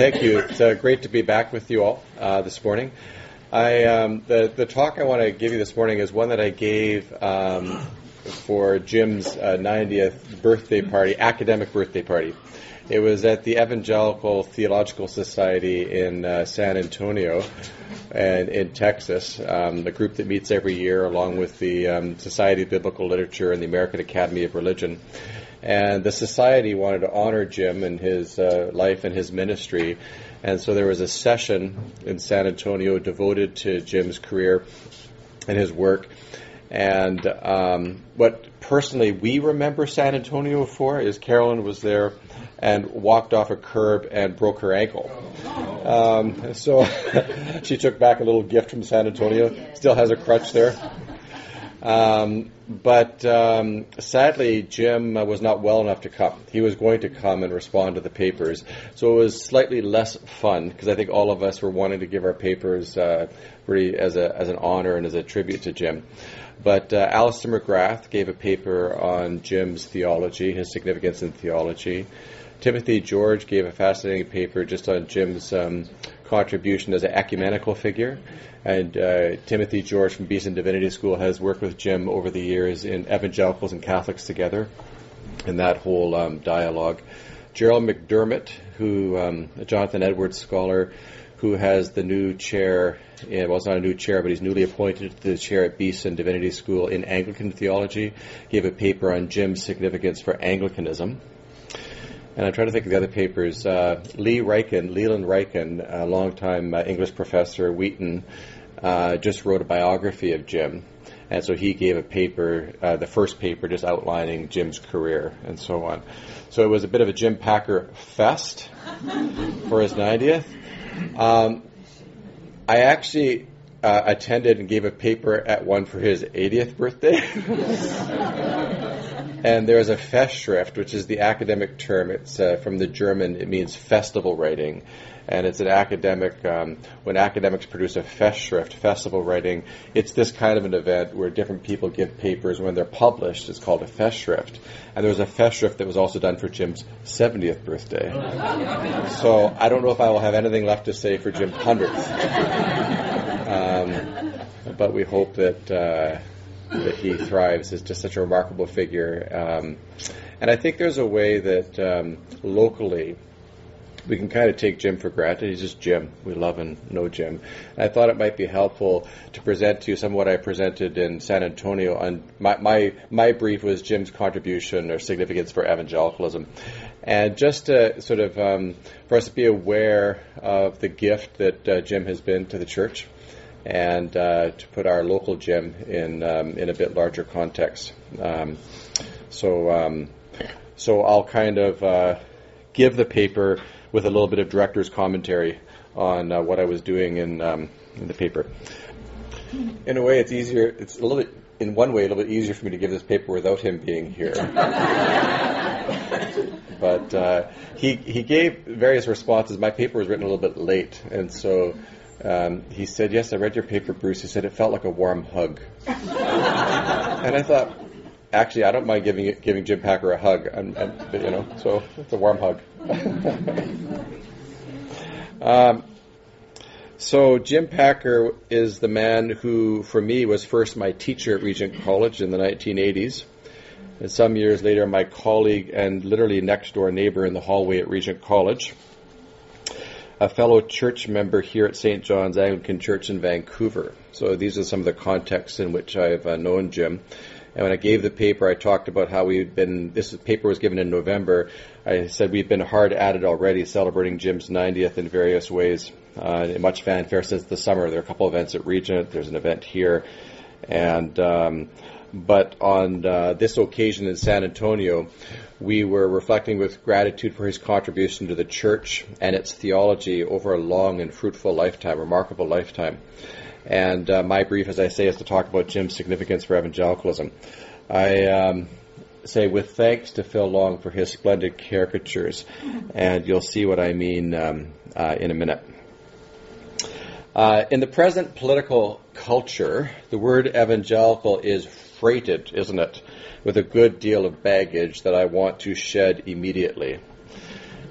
Thank you. It's uh, great to be back with you all uh, this morning. I, um, the, the talk I want to give you this morning is one that I gave um, for Jim's uh, 90th birthday party, academic birthday party. It was at the Evangelical Theological Society in uh, San Antonio and in Texas, um, the group that meets every year along with the um, Society of Biblical Literature and the American Academy of Religion. And the society wanted to honor Jim and his uh, life and his ministry. And so there was a session in San Antonio devoted to Jim's career and his work. And um, what personally we remember San Antonio for is Carolyn was there and walked off a curb and broke her ankle. Um, so she took back a little gift from San Antonio. Still has a crutch there. Um, but um, sadly, Jim was not well enough to come. He was going to come and respond to the papers, so it was slightly less fun because I think all of us were wanting to give our papers uh, really as a as an honor and as a tribute to Jim. But uh, Alister McGrath gave a paper on Jim's theology, his significance in theology. Timothy George gave a fascinating paper just on Jim's um, contribution as an ecumenical figure. And uh, Timothy George from Beeson Divinity School has worked with Jim over the years in evangelicals and Catholics together in that whole um, dialogue. Gerald McDermott, who um, a Jonathan Edwards scholar, who has the new chair, in, well, it's not a new chair, but he's newly appointed to the chair at Beeson Divinity School in Anglican theology, gave a paper on Jim's significance for Anglicanism. And I'm trying to think of the other papers. Uh, Lee Ryken, Leland Ryken, a longtime uh, English professor at Wheaton, uh, just wrote a biography of Jim. And so he gave a paper, uh, the first paper, just outlining Jim's career and so on. So it was a bit of a Jim Packer fest for his 90th. Um, I actually uh, attended and gave a paper at one for his 80th birthday. and there's a Festschrift, which is the academic term. It's uh, from the German. It means festival writing, and it's an academic. Um, when academics produce a Festschrift, festival writing, it's this kind of an event where different people give papers. When they're published, it's called a Festschrift. And there was a Festschrift that was also done for Jim's 70th birthday. so I don't know if I will have anything left to say for Jim's 100th. Um, but we hope that. Uh, that he thrives is just such a remarkable figure. Um, and I think there's a way that um, locally we can kind of take Jim for granted. He's just Jim. We love and know Jim. And I thought it might be helpful to present to you some of what I presented in San Antonio. On my, my, my brief was Jim's contribution or significance for evangelicalism. And just to sort of um, for us to be aware of the gift that uh, Jim has been to the church and uh, to put our local Jim in um, in a bit larger context. Um, so um, so I'll kind of uh, give the paper with a little bit of director's commentary on uh, what I was doing in um, in the paper. In a way, it's easier. It's a little bit. In one way, a little bit easier for me to give this paper without him being here. but uh, he he gave various responses. My paper was written a little bit late, and so um, he said, "Yes, I read your paper, Bruce." He said it felt like a warm hug, and I thought, actually, I don't mind giving giving Jim Packer a hug. I'm, you know, so it's a warm hug. um, so Jim Packer is the man who, for me, was first my teacher at Regent College in the 1980s. And some years later, my colleague and literally next door neighbor in the hallway at Regent College a fellow church member here at St. John's Anglican Church in Vancouver. So these are some of the contexts in which I've uh, known Jim. And when I gave the paper, I talked about how we've been, this paper was given in November. I said we've been hard at it already, celebrating Jim's 90th in various ways. Uh, much fanfare since the summer. There are a couple events at Regent, there's an event here. And, um, but on uh, this occasion in San Antonio, we were reflecting with gratitude for his contribution to the church and its theology over a long and fruitful lifetime, remarkable lifetime. And uh, my brief, as I say, is to talk about Jim's significance for evangelicalism. I um, say with thanks to Phil Long for his splendid caricatures, and you'll see what I mean um, uh, in a minute. Uh, in the present political culture, the word evangelical is freighted, isn't it, with a good deal of baggage that I want to shed immediately.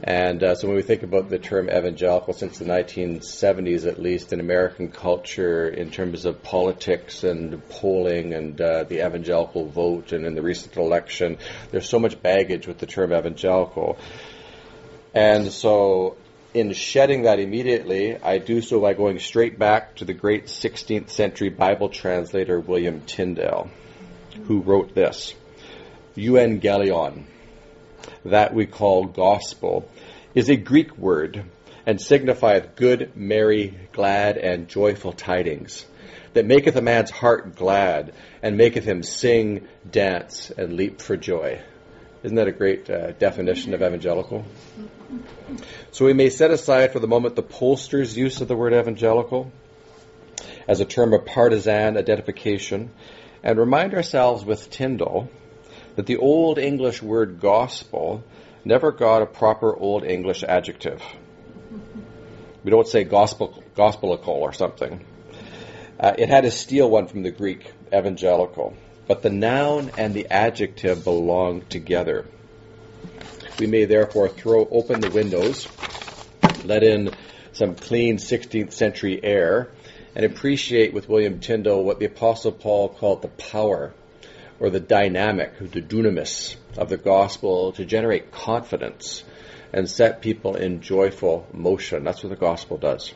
And uh, so when we think about the term evangelical, since the 1970s at least, in American culture, in terms of politics and polling and uh, the evangelical vote and in the recent election, there's so much baggage with the term evangelical. And so in shedding that immediately, I do so by going straight back to the great 16th century Bible translator William Tyndale, who wrote this Euangelion that we call gospel, is a Greek word and signifieth good, merry, glad, and joyful tidings, that maketh a man's heart glad, and maketh him sing, dance, and leap for joy. Isn't that a great uh, definition of evangelical? So we may set aside for the moment the pollster's use of the word evangelical as a term of partisan identification and remind ourselves with Tyndale that the Old English word gospel never got a proper Old English adjective. We don't say gospel, gospelical or something. Uh, it had to steal one from the Greek, evangelical. But the noun and the adjective belong together. We may therefore throw open the windows, let in some clean 16th century air, and appreciate with William Tyndale what the Apostle Paul called the power or the dynamic, the dunamis of the gospel to generate confidence and set people in joyful motion. That's what the gospel does.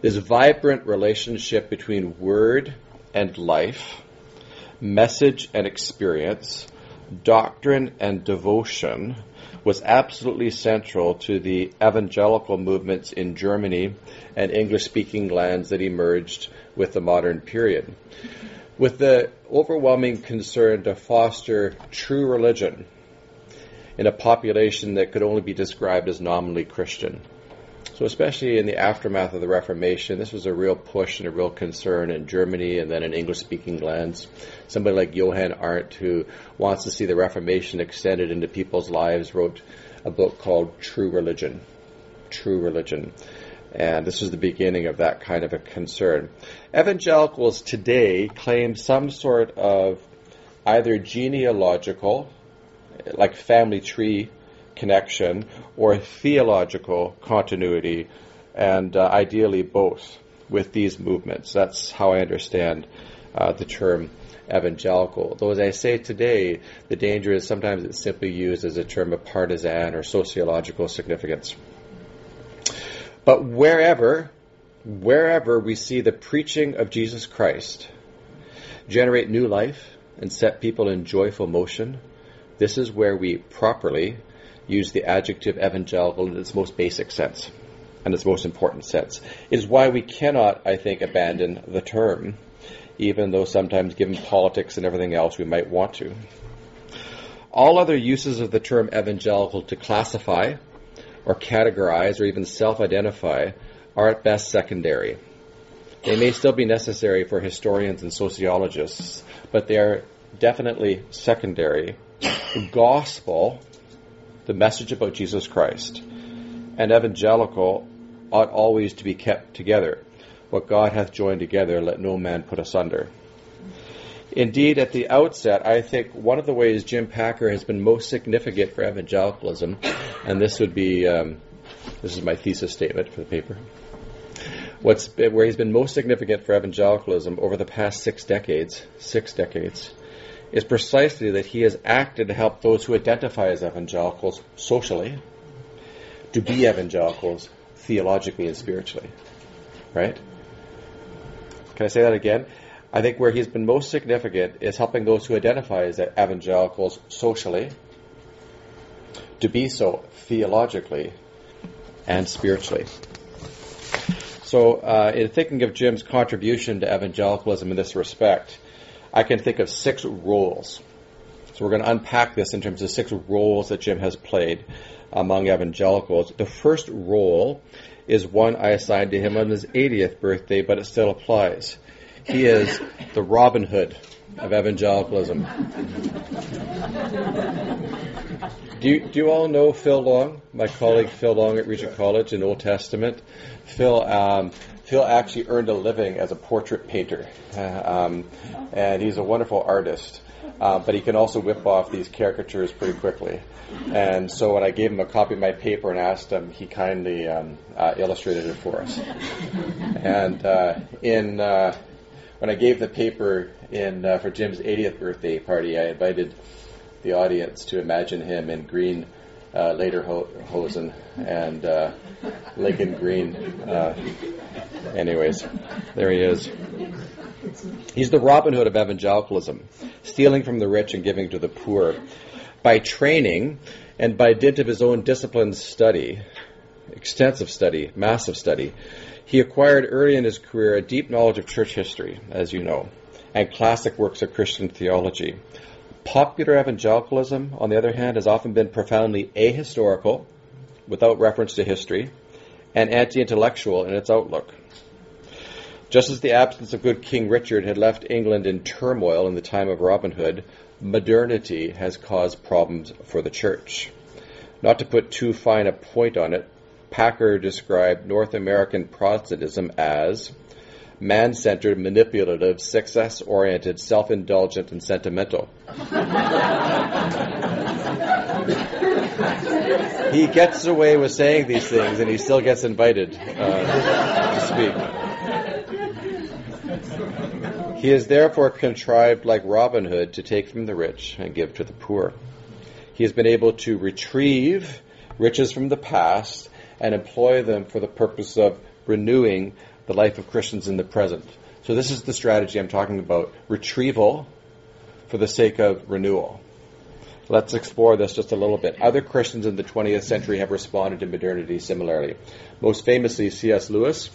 This vibrant relationship between word and life, message and experience, doctrine and devotion was absolutely central to the evangelical movements in Germany and English speaking lands that emerged with the modern period with the overwhelming concern to foster true religion in a population that could only be described as nominally Christian. So, especially in the aftermath of the Reformation, this was a real push and a real concern in Germany and then in English speaking lands. Somebody like Johann Arndt, who wants to see the Reformation extended into people's lives, wrote a book called True Religion. True Religion. And this is the beginning of that kind of a concern. Evangelicals today claim some sort of either genealogical, like family tree connection, or theological continuity, and uh, ideally both with these movements. That's how I understand uh, the term evangelical. Though, as I say today, the danger is sometimes it's simply used as a term of partisan or sociological significance. But wherever, wherever we see the preaching of Jesus Christ generate new life and set people in joyful motion, this is where we properly use the adjective evangelical in its most basic sense and its most important sense. It is why we cannot, I think, abandon the term, even though sometimes, given politics and everything else, we might want to. All other uses of the term evangelical to classify or categorize or even self identify are at best secondary. They may still be necessary for historians and sociologists, but they are definitely secondary. The gospel, the message about Jesus Christ, and evangelical ought always to be kept together. What God hath joined together, let no man put asunder. Indeed, at the outset, I think one of the ways Jim Packer has been most significant for evangelicalism, and this would be um, this is my thesis statement for the paper. What's where he's been most significant for evangelicalism over the past six decades, six decades, is precisely that he has acted to help those who identify as evangelicals socially to be evangelicals theologically and spiritually. Right? Can I say that again? I think where he's been most significant is helping those who identify as evangelicals socially to be so theologically and spiritually. So, uh, in thinking of Jim's contribution to evangelicalism in this respect, I can think of six roles. So, we're going to unpack this in terms of six roles that Jim has played among evangelicals. The first role is one I assigned to him on his 80th birthday, but it still applies. He is the Robin Hood of evangelicalism. Do you, do you all know Phil Long, my colleague Phil Long at Regent College in Old Testament? Phil, um, Phil actually earned a living as a portrait painter, uh, um, and he's a wonderful artist. uh, but he can also whip off these caricatures pretty quickly. And so when I gave him a copy of my paper and asked him, he kindly um, uh, illustrated it for us. And uh, in uh, when I gave the paper in uh, for Jim's 80th birthday party, I invited the audience to imagine him in green uh, lederhosen and uh, Lincoln green. Uh, anyways, there he is. He's the Robin Hood of evangelicalism, stealing from the rich and giving to the poor. By training and by dint of his own disciplined study, extensive study, massive study, he acquired early in his career a deep knowledge of church history, as you know, and classic works of Christian theology. Popular evangelicalism, on the other hand, has often been profoundly ahistorical, without reference to history, and anti intellectual in its outlook. Just as the absence of good King Richard had left England in turmoil in the time of Robin Hood, modernity has caused problems for the church. Not to put too fine a point on it, Packer described North American Protestantism as man centered, manipulative, success oriented, self indulgent, and sentimental. he gets away with saying these things and he still gets invited uh, to speak. He is therefore contrived like Robin Hood to take from the rich and give to the poor. He has been able to retrieve riches from the past and employ them for the purpose of renewing the life of Christians in the present. So this is the strategy I'm talking about. Retrieval for the sake of renewal. Let's explore this just a little bit. Other Christians in the 20th century have responded to modernity similarly. Most famously, C.S. Lewis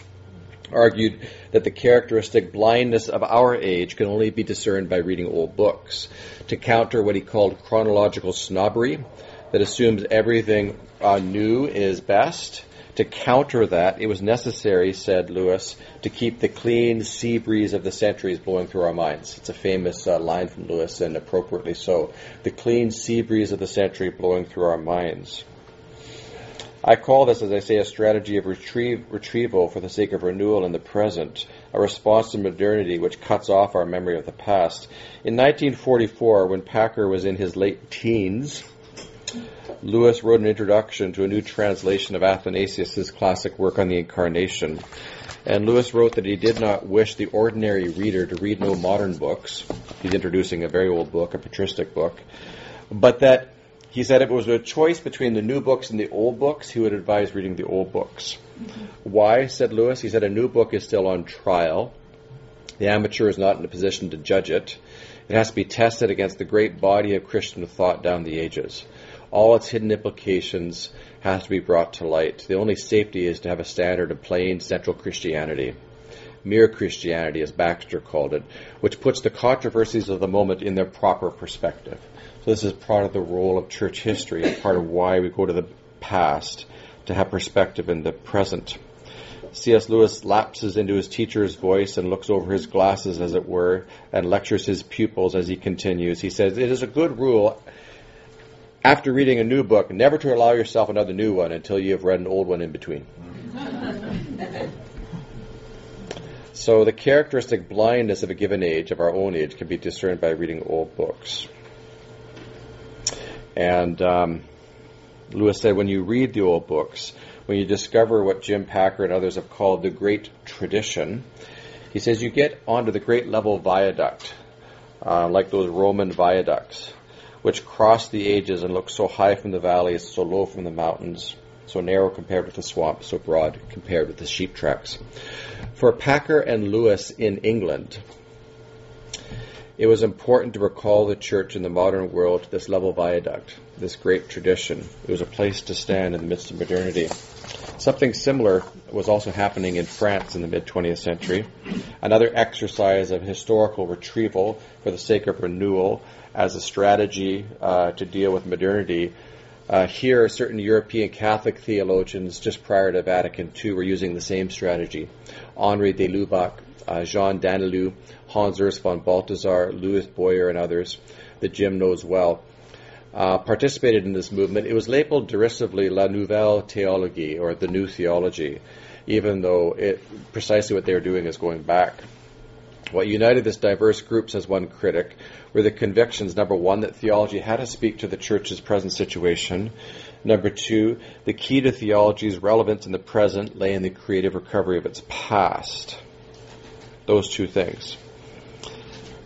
argued that the characteristic blindness of our age can only be discerned by reading old books. To counter what he called chronological snobbery, that assumes everything uh, new is best, to counter that, it was necessary, said Lewis, to keep the clean sea breeze of the centuries blowing through our minds. It's a famous uh, line from Lewis, and appropriately so. The clean sea breeze of the century blowing through our minds. I call this, as I say, a strategy of retrieve, retrieval for the sake of renewal in the present, a response to modernity which cuts off our memory of the past. In 1944, when Packer was in his late teens, Lewis wrote an introduction to a new translation of Athanasius' classic work on the Incarnation. And Lewis wrote that he did not wish the ordinary reader to read no modern books. He's introducing a very old book, a patristic book. But that he said if it was a choice between the new books and the old books, he would advise reading the old books. Mm-hmm. Why, said Lewis? He said a new book is still on trial. The amateur is not in a position to judge it. It has to be tested against the great body of Christian thought down the ages. All its hidden implications has to be brought to light. The only safety is to have a standard of plain central Christianity. Mere Christianity, as Baxter called it, which puts the controversies of the moment in their proper perspective. So this is part of the role of church history and part of why we go to the past to have perspective in the present. C.S. Lewis lapses into his teacher's voice and looks over his glasses, as it were, and lectures his pupils as he continues. He says, It is a good rule, after reading a new book, never to allow yourself another new one until you have read an old one in between. so, the characteristic blindness of a given age, of our own age, can be discerned by reading old books. And um, Lewis said, when you read the old books, when you discover what Jim Packer and others have called the great tradition, he says you get onto the great level viaduct, uh, like those Roman viaducts, which cross the ages and look so high from the valleys, so low from the mountains, so narrow compared with the swamp, so broad compared with the sheep tracks. For Packer and Lewis in England, it was important to recall the church in the modern world to this level viaduct, this great tradition. It was a place to stand in the midst of modernity. Something similar was also happening in France in the mid 20th century. Another exercise of historical retrieval for the sake of renewal as a strategy uh, to deal with modernity. Uh, here, certain European Catholic theologians just prior to Vatican II were using the same strategy. Henri de Lubac, uh, Jean Danielou, Hans Urs von Balthasar, Louis Bouyer, and others that Jim knows well, uh, participated in this movement. It was labeled derisively La Nouvelle Théologie, or the New Theology, even though it, precisely what they were doing is going back What united this diverse group, says one critic, were the convictions number one, that theology had to speak to the church's present situation, number two, the key to theology's relevance in the present lay in the creative recovery of its past. Those two things.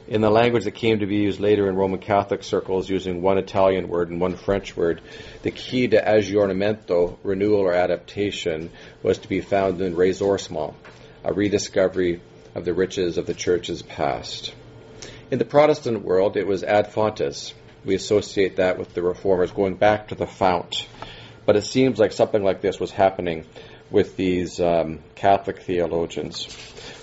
In the language that came to be used later in Roman Catholic circles, using one Italian word and one French word, the key to aggiornamento, renewal or adaptation, was to be found in ressourcement, a rediscovery of the riches of the church's past. In the Protestant world, it was ad fontes. We associate that with the reformers going back to the fount. But it seems like something like this was happening with these um, Catholic theologians.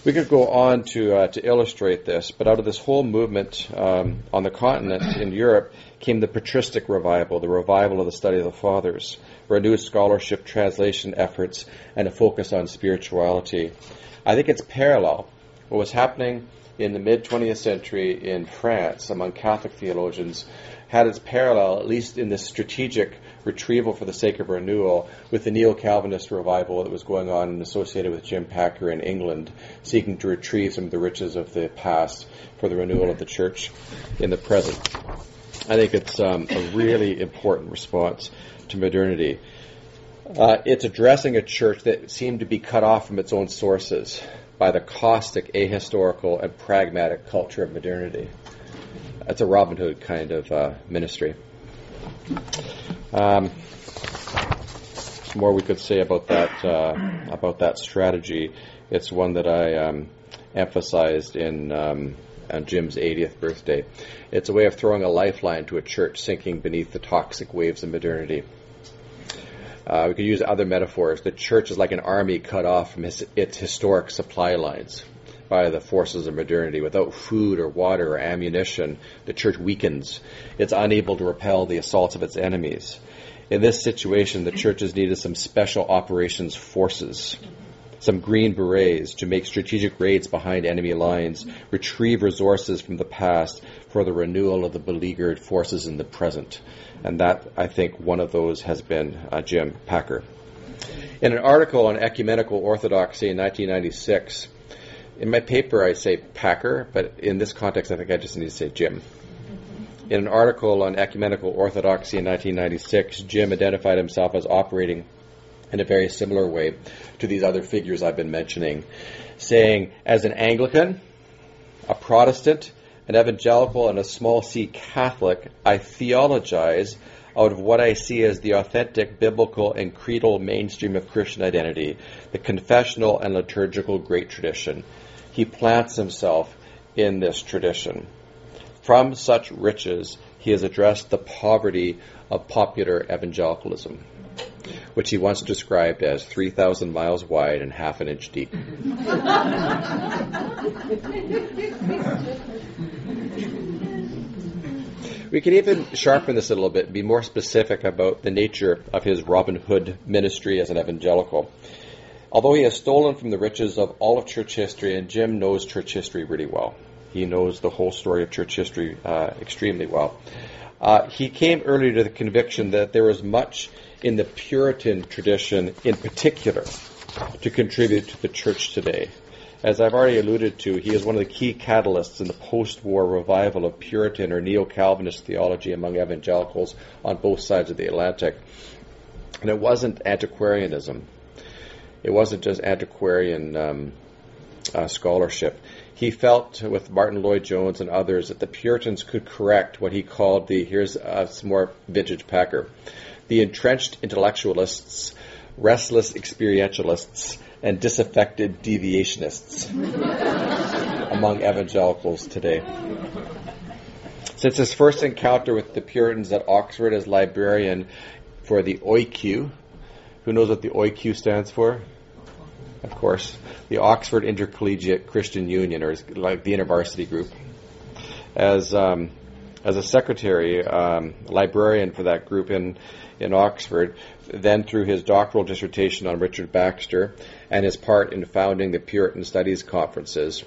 We could go on to uh, to illustrate this, but out of this whole movement um, on the continent in Europe came the patristic revival, the revival of the study of the fathers, renewed scholarship, translation efforts, and a focus on spirituality. I think it's parallel what was happening in the mid 20th century in France among Catholic theologians had its parallel, at least in this strategic retrieval for the sake of renewal, with the neo Calvinist revival that was going on and associated with Jim Packer in England, seeking to retrieve some of the riches of the past for the renewal of the church in the present. I think it's um, a really important response to modernity. Uh, it's addressing a church that seemed to be cut off from its own sources by the caustic, ahistorical, and pragmatic culture of modernity. That's a Robin Hood kind of uh, ministry. Um, more we could say about that uh, about that strategy. It's one that I um, emphasized in um, on Jim's 80th birthday. It's a way of throwing a lifeline to a church sinking beneath the toxic waves of modernity. Uh, we could use other metaphors. The church is like an army cut off from his, its historic supply lines by the forces of modernity. Without food or water or ammunition, the church weakens. It's unable to repel the assaults of its enemies. In this situation, the church has needed some special operations forces, some green berets to make strategic raids behind enemy lines, retrieve resources from the past for the renewal of the beleaguered forces in the present. And that, I think, one of those has been uh, Jim Packer. In an article on ecumenical orthodoxy in 1996, in my paper I say Packer, but in this context I think I just need to say Jim. Mm-hmm. In an article on ecumenical orthodoxy in 1996, Jim identified himself as operating in a very similar way to these other figures I've been mentioning, saying, as an Anglican, a Protestant, an evangelical and a small c Catholic, I theologize out of what I see as the authentic biblical and creedal mainstream of Christian identity, the confessional and liturgical great tradition. He plants himself in this tradition. From such riches, he has addressed the poverty of popular evangelicalism, which he once described as 3,000 miles wide and half an inch deep. We could even sharpen this a little bit be more specific about the nature of his Robin Hood ministry as an evangelical. Although he has stolen from the riches of all of church history, and Jim knows church history really well, he knows the whole story of church history uh, extremely well. Uh, he came early to the conviction that there was much in the Puritan tradition in particular to contribute to the church today. As I've already alluded to, he is one of the key catalysts in the post-war revival of Puritan or neo-Calvinist theology among evangelicals on both sides of the Atlantic. And it wasn't antiquarianism. It wasn't just antiquarian um, uh, scholarship. He felt with Martyn Lloyd-Jones and others that the Puritans could correct what he called the, here's uh, some more vintage Packer, the entrenched intellectualists, restless experientialists, and disaffected deviationists among evangelicals today. Since his first encounter with the Puritans at Oxford as librarian for the OICCU, who knows what the OICCU stands for? Of course, the Oxford Intercollegiate Christian Union, or like the InterVarsity group. As um, as a secretary, um, librarian for that group in in Oxford, then through his doctoral dissertation on Richard Baxter and his part in founding the Puritan Studies Conferences.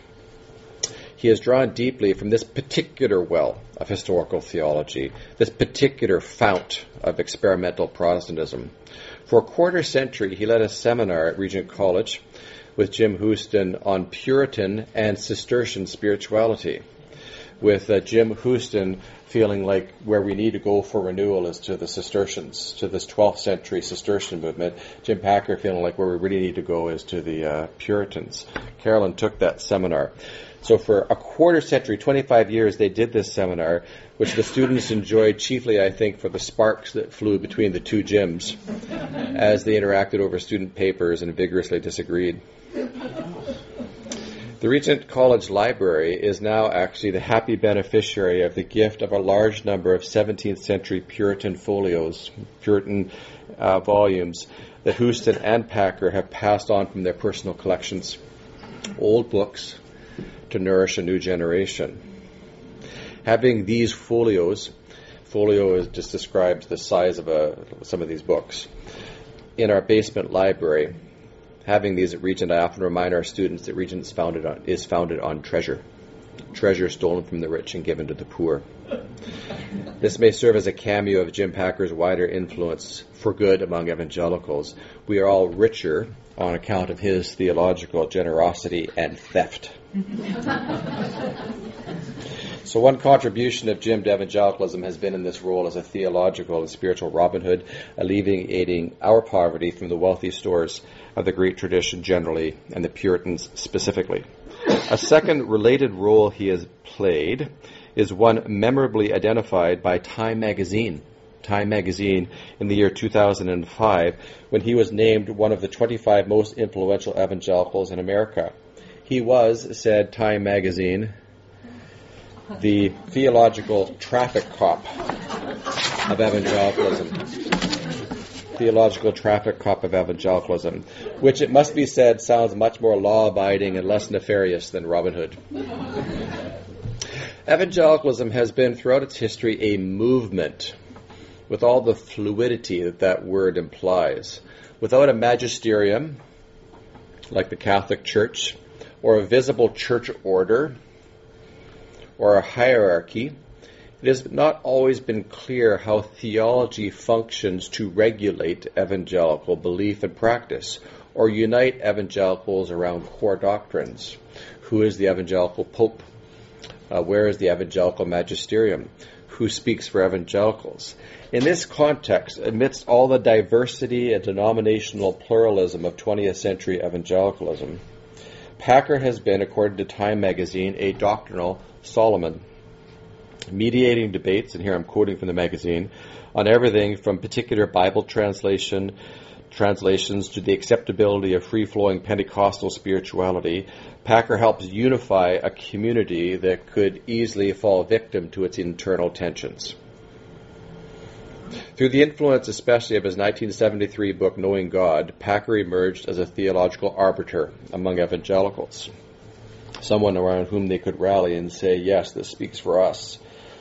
He has drawn deeply from this particular well of historical theology, this particular fount of experimental Protestantism. For a quarter century, he led a seminar at Regent College with Jim Houston on Puritan and Cistercian spirituality, with uh, Jim Houston feeling like where we need to go for renewal is to the Cistercians, to this 12th century Cistercian movement. Jim Packer feeling like where we really need to go is to the uh, Puritans. Carolyn took that seminar. So for a quarter century, 25 years, they did this seminar, which the students enjoyed chiefly, I think, for the sparks that flew between the two Jims as they interacted over student papers and vigorously disagreed. The Regent College Library is now actually the happy beneficiary of the gift of a large number of 17th century Puritan folios, Puritan uh, volumes that Houston and Packer have passed on from their personal collections. Old books to nourish a new generation. Having these folios, folio is, just describes the size of a, some of these books, in our basement library having these at Regent, I often remind our students that Regent is founded on, is founded on treasure. Treasure stolen from the rich and given to the poor. This may serve as a cameo of Jim Packer's wider influence for good among evangelicals. We are all richer on account of his theological generosity and theft. So, one contribution of Jim to evangelicalism has been in this role as a theological and spiritual Robin Hood, alleviating our poverty from the wealthy stores of the great tradition generally and the Puritans specifically. A second related role he has played is one memorably identified by Time magazine. Time magazine in the year 2005 when he was named one of the 25 most influential evangelicals in America. He was, said Time magazine, the theological traffic cop of evangelicalism. Theological traffic cop of evangelicalism, which it must be said sounds much more law abiding and less nefarious than Robin Hood. Evangelicalism has been throughout its history a movement with all the fluidity that that word implies. Without a magisterium, like the Catholic Church, or a visible church order, or a hierarchy, it has not always been clear how theology functions to regulate evangelical belief and practice, or unite evangelicals around core doctrines. Who is the evangelical pope? Uh, where is the evangelical magisterium? Who speaks for evangelicals? In this context, amidst all the diversity and denominational pluralism of 20th century evangelicalism, Packer has been, according to Time magazine, a doctrinal Solomon, mediating debates, and here I'm quoting from the magazine, on everything from particular Bible translation translations to the acceptability of free flowing Pentecostal spirituality, Packer helps unify a community that could easily fall victim to its internal tensions. Through the influence, especially of his 1973 book, Knowing God, Packer emerged as a theological arbiter among evangelicals someone around whom they could rally and say, yes, this speaks for us.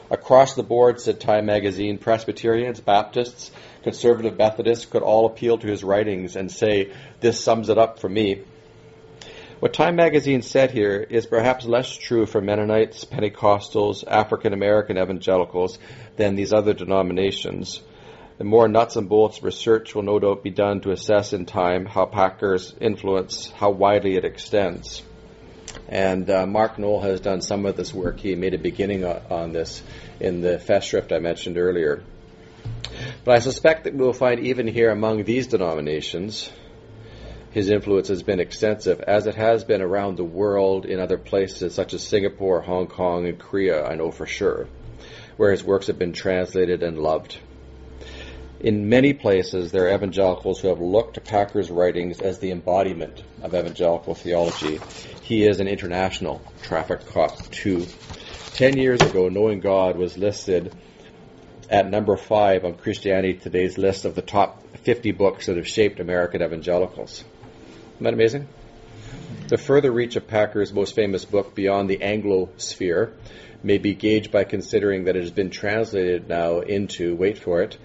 Across the board, said Time magazine, Presbyterians, Baptists, conservative Methodists could all appeal to his writings and say, this sums it up for me. What Time magazine said here is perhaps less true for Mennonites, Pentecostals, African American evangelicals than these other denominations. The more nuts and bolts research will no doubt be done to assess in time how Packer's influence, how widely it extends. And uh, Mark Noll has done some of this work. He made a beginning on this in the Festschrift I mentioned earlier. But I suspect that we'll find even here among these denominations, his influence has been extensive, as it has been around the world in other places such as Singapore, Hong Kong, and Korea, I know for sure, where his works have been translated and loved. In many places, there are evangelicals who have looked to Packer's writings as the embodiment of evangelical theology. He is an international traffic cop, too. Ten years ago, Knowing God was listed at number five on Christianity Today's list of the top 50 books that have shaped American evangelicals. Isn't that amazing? The further reach of Packer's most famous book, Beyond the Anglo Sphere, may be gauged by considering that it has been translated now into, wait for it,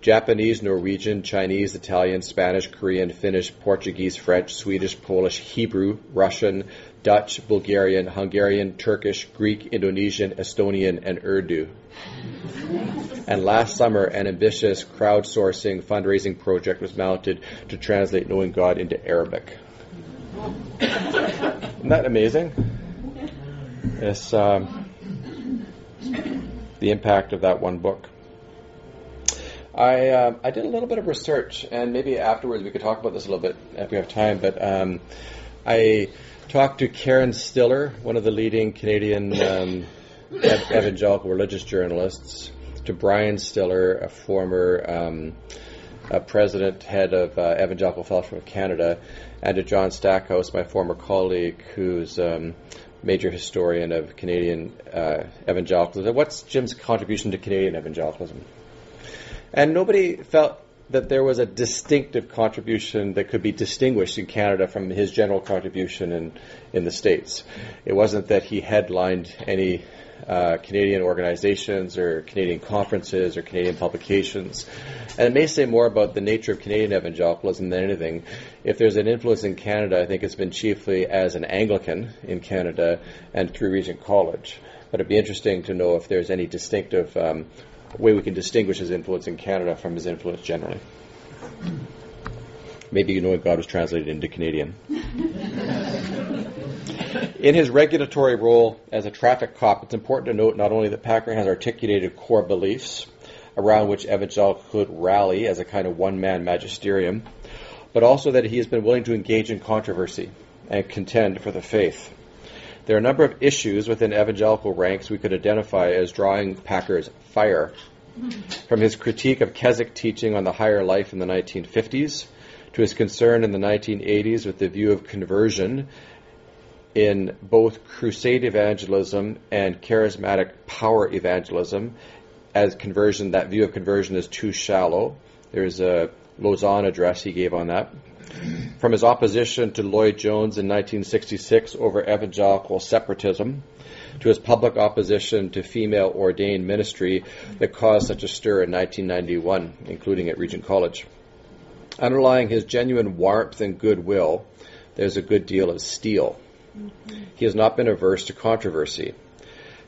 Japanese, Norwegian, Chinese, Italian, Spanish, Korean, Finnish, Portuguese, French, Swedish, Polish, Hebrew, Russian, Dutch, Bulgarian, Hungarian, Turkish, Greek, Indonesian, Estonian, and Urdu. And last summer, an ambitious crowdsourcing fundraising project was mounted to translate Knowing God into Arabic. Isn't that amazing? It's um, the impact of that one book. I uh, I did a little bit of research, and maybe afterwards we could talk about this a little bit if we have time. But um, I talked to Karen Stiller, one of the leading Canadian um, evangelical religious journalists, to Brian Stiller, a former um, a president, head of uh, Evangelical Fellowship of Canada, and to John Stackhouse, my former colleague, who's um, major historian of Canadian uh, evangelicalism. What's Jim's contribution to Canadian evangelicalism? And nobody felt that there was a distinctive contribution that could be distinguished in Canada from his general contribution in, in the States. It wasn't that he headlined any uh, Canadian organizations or Canadian conferences or Canadian publications. And it may say more about the nature of Canadian evangelicalism than anything. If there's an influence in Canada, I think it's been chiefly as an Anglican in Canada and through Regent College. But it'd be interesting to know if there's any distinctive um, way we can distinguish his influence in Canada from his influence generally. Maybe you know God was translated into Canadian. In his regulatory role as a traffic cop, it's important to note not only that Packer has articulated core beliefs around which evangelicals could rally as a kind of one man magisterium, but also that he has been willing to engage in controversy and contend for the faith. There are a number of issues within evangelical ranks we could identify as drawing Packer's fire. From his critique of Keswick teaching on the higher life in the 1950s, to his concern in the 1980s with the view of conversion in both crusade evangelism and charismatic power evangelism as conversion, that view of conversion is too shallow. There's a Lausanne address he gave on that. From his opposition to Lloyd Jones in 1966 over evangelical separatism, to his public opposition to female ordained ministry that caused such a stir in 1991, including at Regent College. Underlying his genuine warmth and goodwill, there's a good deal of steel. He has not been averse to controversy.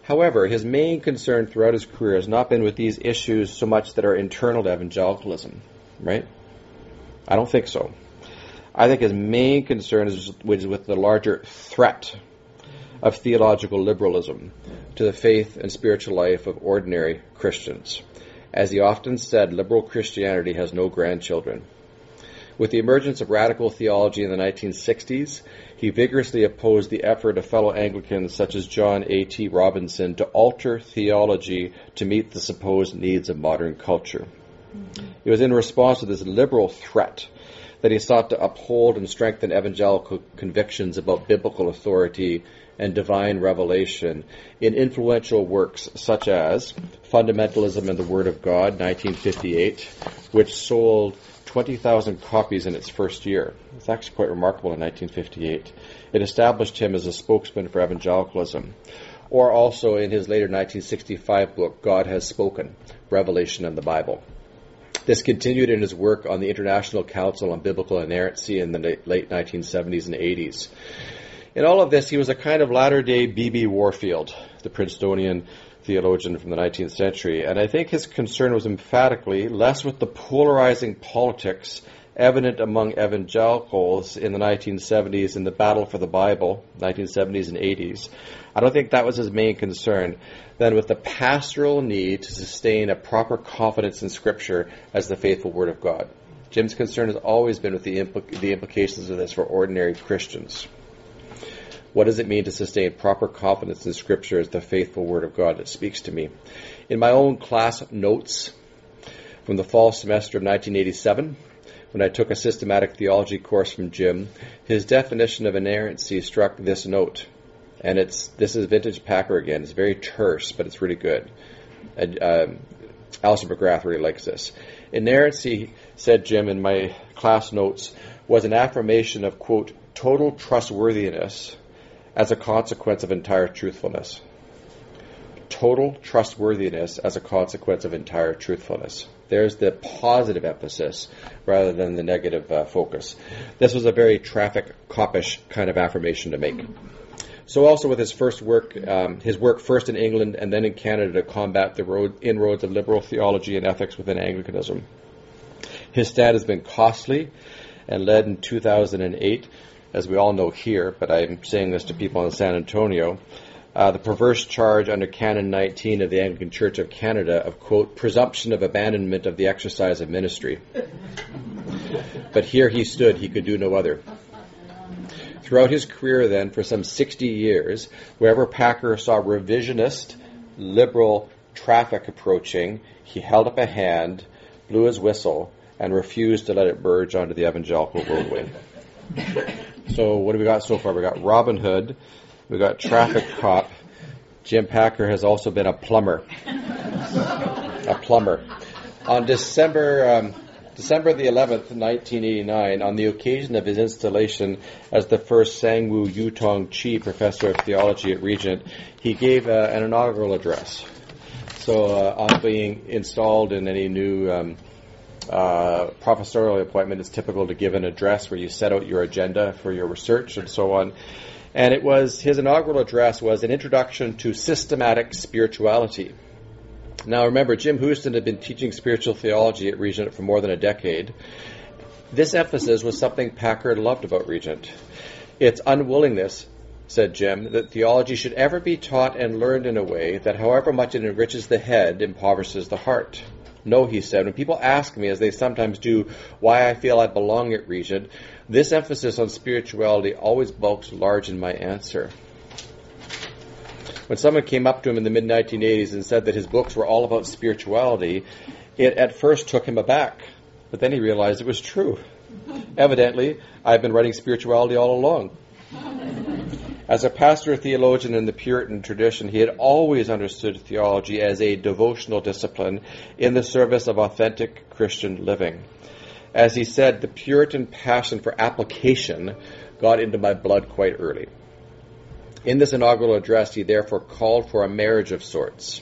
However, his main concern throughout his career has not been with these issues so much that are internal to evangelicalism, right? I don't think so. I think his main concern is with the larger threat of theological liberalism to the faith and spiritual life of ordinary Christians. As he often said, liberal Christianity has no grandchildren. With the emergence of radical theology in the 1960s, he vigorously opposed the effort of fellow Anglicans such as John A.T. Robinson to alter theology to meet the supposed needs of modern culture. Mm-hmm. It was in response to this liberal threat that he sought to uphold and strengthen evangelical convictions about biblical authority and divine revelation in influential works such as Fundamentalism and the Word of God, 1958, which sold 20,000 copies in its first year. It's actually quite remarkable in 1958. It established him as a spokesman for evangelicalism. Or also in his later 1965 book, God Has Spoken Revelation and the Bible. This continued in his work on the International Council on Biblical Inerrancy in the late 1970s and 80s. In all of this, he was a kind of latter day B.B. Warfield, the Princetonian theologian from the 19th century. And I think his concern was emphatically less with the polarizing politics evident among evangelicals in the 1970s in the battle for the Bible, 1970s and 80s. I don't think that was his main concern than with the pastoral need to sustain a proper confidence in Scripture as the faithful Word of God. Jim's concern has always been with the, impl- the implications of this for ordinary Christians. What does it mean to sustain proper confidence in Scripture as the faithful Word of God that speaks to me? In my own class notes from the fall semester of 1987, when I took a systematic theology course from Jim, his definition of inerrancy struck this note. And it's this is vintage Packer again. It's very terse, but it's really good. And, um, Alister McGrath really likes this. Inerrancy, said Jim in my class notes, was an affirmation of, quote, total trustworthiness as a consequence of entire truthfulness. Total trustworthiness as a consequence of entire truthfulness. There's the positive emphasis rather than the negative uh, focus. This was a very traffic copish kind of affirmation to make. So also with his first work, um, his work first in England and then in Canada to combat the road, inroads of liberal theology and ethics within Anglicanism. His stand has been costly and led in 2008, as we all know here, but I'm saying this to people in San Antonio, uh, the perverse charge under Canon 19 of the Anglican Church of Canada of, quote, presumption of abandonment of the exercise of ministry. but here he stood, he could do no other. Throughout his career, then, for some 60 years, wherever Packer saw revisionist, liberal traffic approaching, he held up a hand, blew his whistle, and refused to let it merge onto the evangelical roadway. So, what do we got so far? We got Robin Hood, we got traffic cop. Jim Packer has also been a plumber. a plumber. On December um, December the 11th, 1989, on the occasion of his installation as the first Sangwoo Youtong Chee Professor of Theology at Regent, he gave uh, an inaugural address. So, uh, on being installed in any new um, uh, professorial appointment, is typical to give an address where you set out your agenda for your research and so on. And it was his inaugural address was an introduction to systematic spirituality. Now remember, Jim Houston had been teaching spiritual theology at Regent for more than a decade. This emphasis was something Packer loved about Regent. Its unwillingness, said Jim, that theology should ever be taught and learned in a way that however much it enriches the head, impoverishes the heart. No, he said, when people ask me, as they sometimes do, why I feel I belong at Regent, this emphasis on spirituality always bulks large in my answer. When someone came up to him in the mid 1980s and said that his books were all about spirituality, it at first took him aback, but then he realized it was true. Evidently, I've been writing spirituality all along. As a pastor theologian in the Puritan tradition, he had always understood theology as a devotional discipline in the service of authentic Christian living. As he said, the Puritan passion for application got into my blood quite early. In this inaugural address, he therefore called for a marriage of sorts.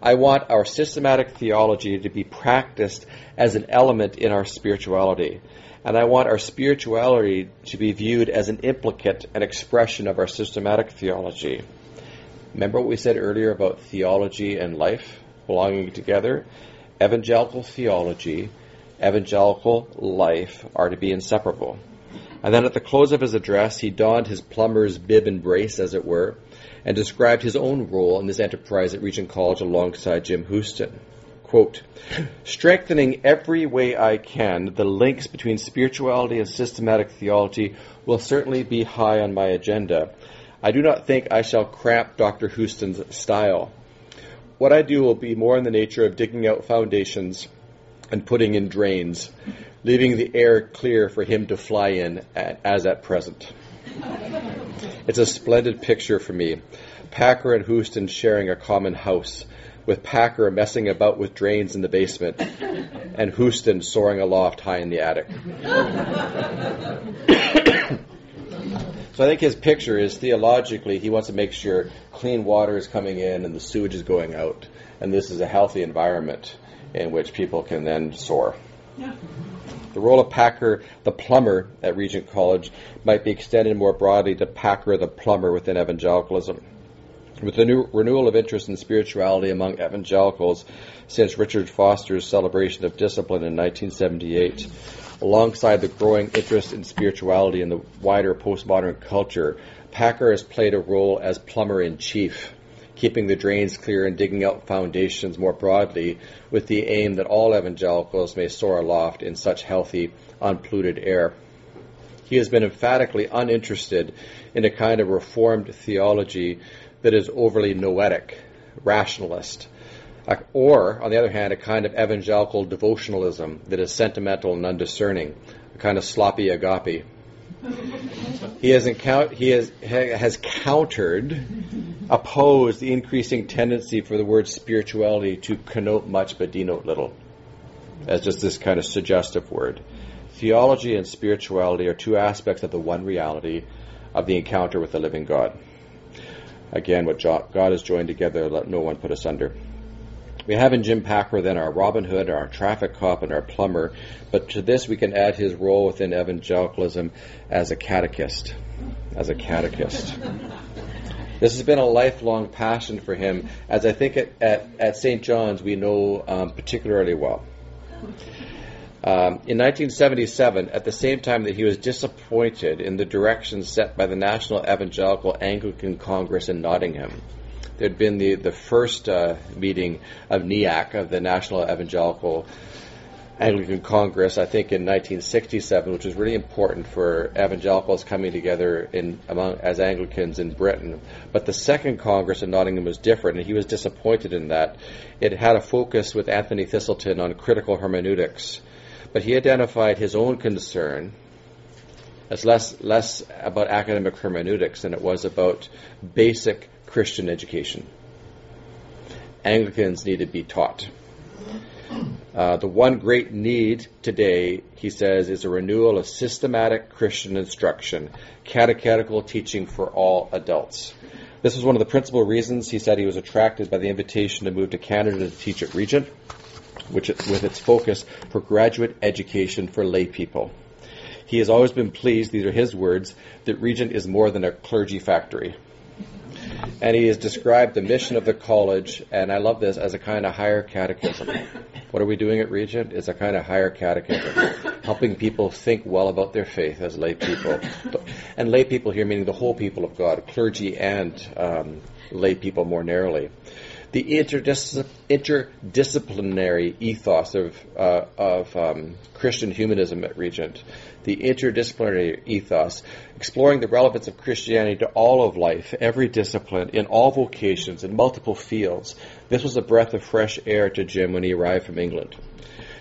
I want our systematic theology to be practiced as an element in our spirituality. And I want our spirituality to be viewed as an implicate and expression of our systematic theology. Remember what we said earlier about theology and life belonging together? Evangelical theology, evangelical life are to be inseparable. And then at the close of his address, he donned his plumber's bib and brace, as it were, and described his own role in this enterprise at Regent College alongside Jim Houston. Quote, strengthening every way I can the links between spirituality and systematic theology will certainly be high on my agenda. I do not think I shall cramp Dr. Houston's style. What I do will be more in the nature of digging out foundations and putting in drains, leaving the air clear for him to fly in at, as at present. It's a splendid picture for me. Packer and Houston sharing a common house, with Packer messing about with drains in the basement, and Houston soaring aloft high in the attic. so I think his picture is theologically, he wants to make sure clean water is coming in and the sewage is going out, and this is a healthy environment in which people can then soar. Yeah. The role of Packer the plumber at Regent College might be extended more broadly to Packer the plumber within evangelicalism. With the new renewal of interest in spirituality among evangelicals since Richard Foster's celebration of discipline in 1978, alongside the growing interest in spirituality in the wider postmodern culture, Packer has played a role as plumber in chief keeping the drains clear and digging out foundations more broadly, with the aim that all evangelicals may soar aloft in such healthy, unpolluted air. He has been emphatically uninterested in a kind of reformed theology that is overly noetic, rationalist, uh, or, on the other hand, a kind of evangelical devotionalism that is sentimental and undiscerning, a kind of sloppy agape. He has, encount- he has, has countered, opposed the increasing tendency for the word spirituality to connote much but denote little, as just this kind of suggestive word. Theology and spirituality are two aspects of the one reality of the encounter with the living God. Again, what God has joined together, let no one put asunder. We have in Jim Packer then our Robin Hood, our traffic cop, and our plumber, but to this we can add his role within evangelicalism as a catechist. As a catechist. This has been a lifelong passion for him, as I think at, at, at St. John's we know um, particularly well. Um, in 1977, at the same time that he was disappointed in the direction set by the National Evangelical Anglican Congress in Nottingham, there had been the, the first uh, meeting of NEAC, of the National Evangelical Anglican Congress, I think in 1967, which was really important for evangelicals coming together in among as Anglicans in Britain. But the second Congress in Nottingham was different, and he was disappointed in that. It had a focus with Anthony Thiselton on critical hermeneutics, but he identified his own concern as less less about academic hermeneutics than it was about basic Christian education. Anglicans need to be taught. Uh, the one great need today, he says, is a renewal of systematic Christian instruction, catechetical teaching for all adults. This was one of the principal reasons he said he was attracted by the invitation to move to Canada to teach at Regent, which with its focus for graduate education for lay people. He has always been pleased, these are his words, that Regent is more than a clergy factory. And he has described the mission of the college, and I love this, as a kind of higher catechism. What are we doing at Regent? It's a kind of higher catechism, helping people think well about their faith as lay people. And lay people here meaning the whole people of God, clergy and um, lay people more narrowly the interdis- interdisciplinary ethos of, uh, of um, Christian humanism at Regent, the interdisciplinary ethos, exploring the relevance of Christianity to all of life, every discipline, in all vocations, in multiple fields. This was a breath of fresh air to Jim when he arrived from England.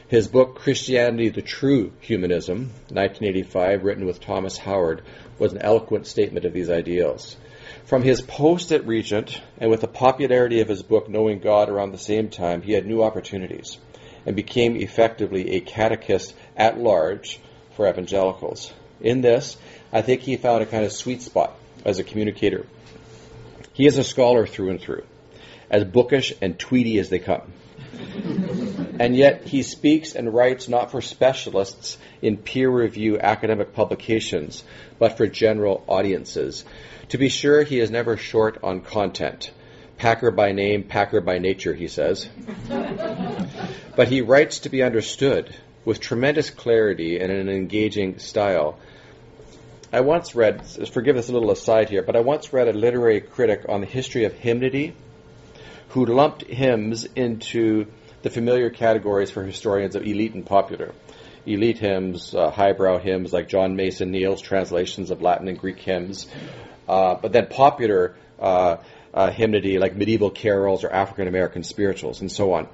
His book, Christianity, the True Humanism, 1985, written with Thomas Howard, was an eloquent statement of these ideals. From his post at Regent, and with the popularity of his book Knowing God around the same time, he had new opportunities and became effectively a catechist at large for evangelicals. In this, I think he found a kind of sweet spot as a communicator. He is a scholar through and through, as bookish and tweedy as they come. and yet he speaks and writes not for specialists in peer review academic publications, but for general audiences to be sure, he is never short on content. Packer by name, Packer by nature, he says. but he writes to be understood with tremendous clarity and an engaging style. I once read, forgive this little aside here, but I once read a literary critic on the history of hymnody who lumped hymns into the familiar categories for historians of elite and popular. Elite hymns, uh, highbrow hymns like John Mason Neale's translations of Latin and Greek hymns, uh, but then popular uh, uh, hymnody like medieval carols or African American spirituals and so on.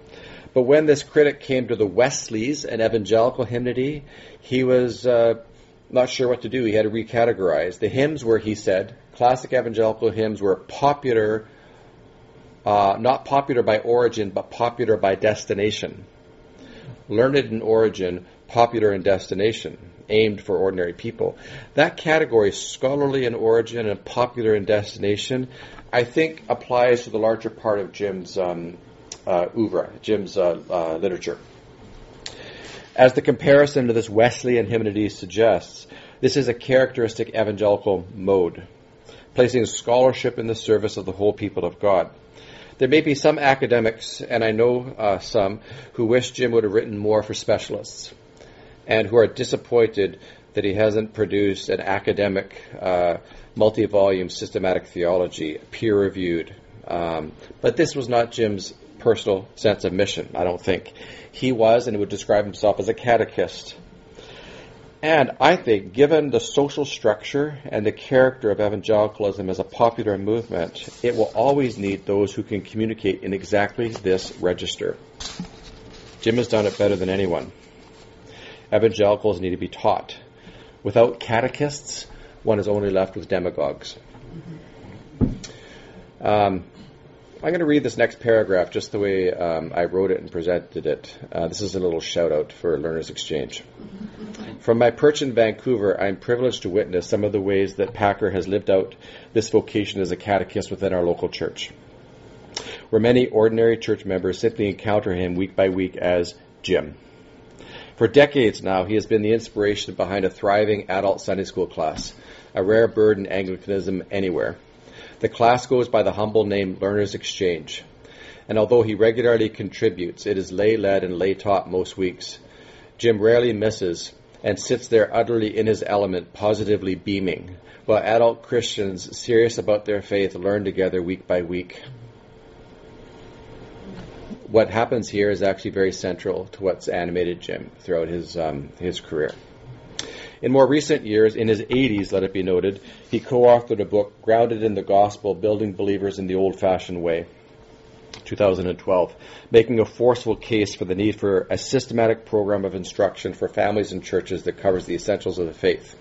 But when this critic came to the Wesleys and evangelical hymnody, he was uh, not sure what to do. He had to recategorize. The hymns were, he said, classic evangelical hymns were popular, uh, not popular by origin, but popular by destination. Learned in origin, popular in destination aimed for ordinary people. That category, scholarly in origin and popular in destination, I think applies to the larger part of Jim's um, uh, oeuvre, Jim's uh, uh, literature. As the comparison to this Wesleyan hymnody suggests, this is a characteristic evangelical mode, placing scholarship in the service of the whole people of God. There may be some academics, and I know uh, some, who wish Jim would have written more for specialists and who are disappointed that he hasn't produced an academic, uh, multi volume systematic theology, peer reviewed. Um, but this was not Jim's personal sense of mission, I don't think. He was and would describe himself as a catechist. And I think, given the social structure and the character of evangelicalism as a popular movement, it will always need those who can communicate in exactly this register. Jim has done it better than anyone evangelicals need to be taught. Without catechists, one is only left with demagogues. Um, I'm going to read this next paragraph just the way um, I wrote it and presented it. Uh, this is a little shout out for Learners Exchange. From my perch in Vancouver, I am privileged to witness some of the ways that Packer has lived out this vocation as a catechist within our local church, where many ordinary church members simply encounter him week by week as Jim. For decades now, he has been the inspiration behind a thriving adult Sunday school class, a rare bird in Anglicanism anywhere. The class goes by the humble name Learners Exchange. And although he regularly contributes, it is lay led and lay taught most weeks. Jim rarely misses and sits there utterly in his element, positively beaming, while adult Christians serious about their faith learn together week by week. What happens here is actually very central to what's animated Jim throughout his um, his career. In more recent years, in his 80s, let it be noted, he co authored a book grounded in the gospel, Building Believers in the Old Fashioned Way. 2012, making a forceful case for the need for a systematic program of instruction for families and churches that covers the essentials of the faith.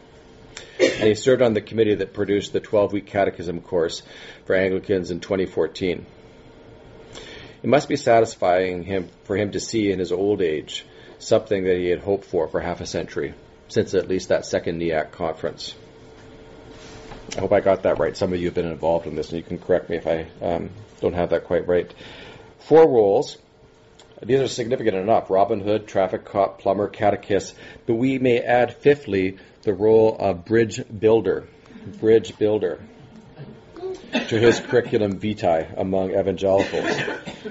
And he served on the committee that produced the 12 week catechism course for Anglicans in 2014. It must be satisfying him, for him to see in his old age something that he had hoped for for half a century since at least that second NEAC conference. I hope I got that right. Some of you have been involved in this, and you can correct me if I um, don't have that quite right. Four roles. These are significant enough Robin Hood, traffic cop, plumber, catechist, but we may add, fifthly, the role of bridge builder. Bridge builder to his curriculum vitae among evangelicals.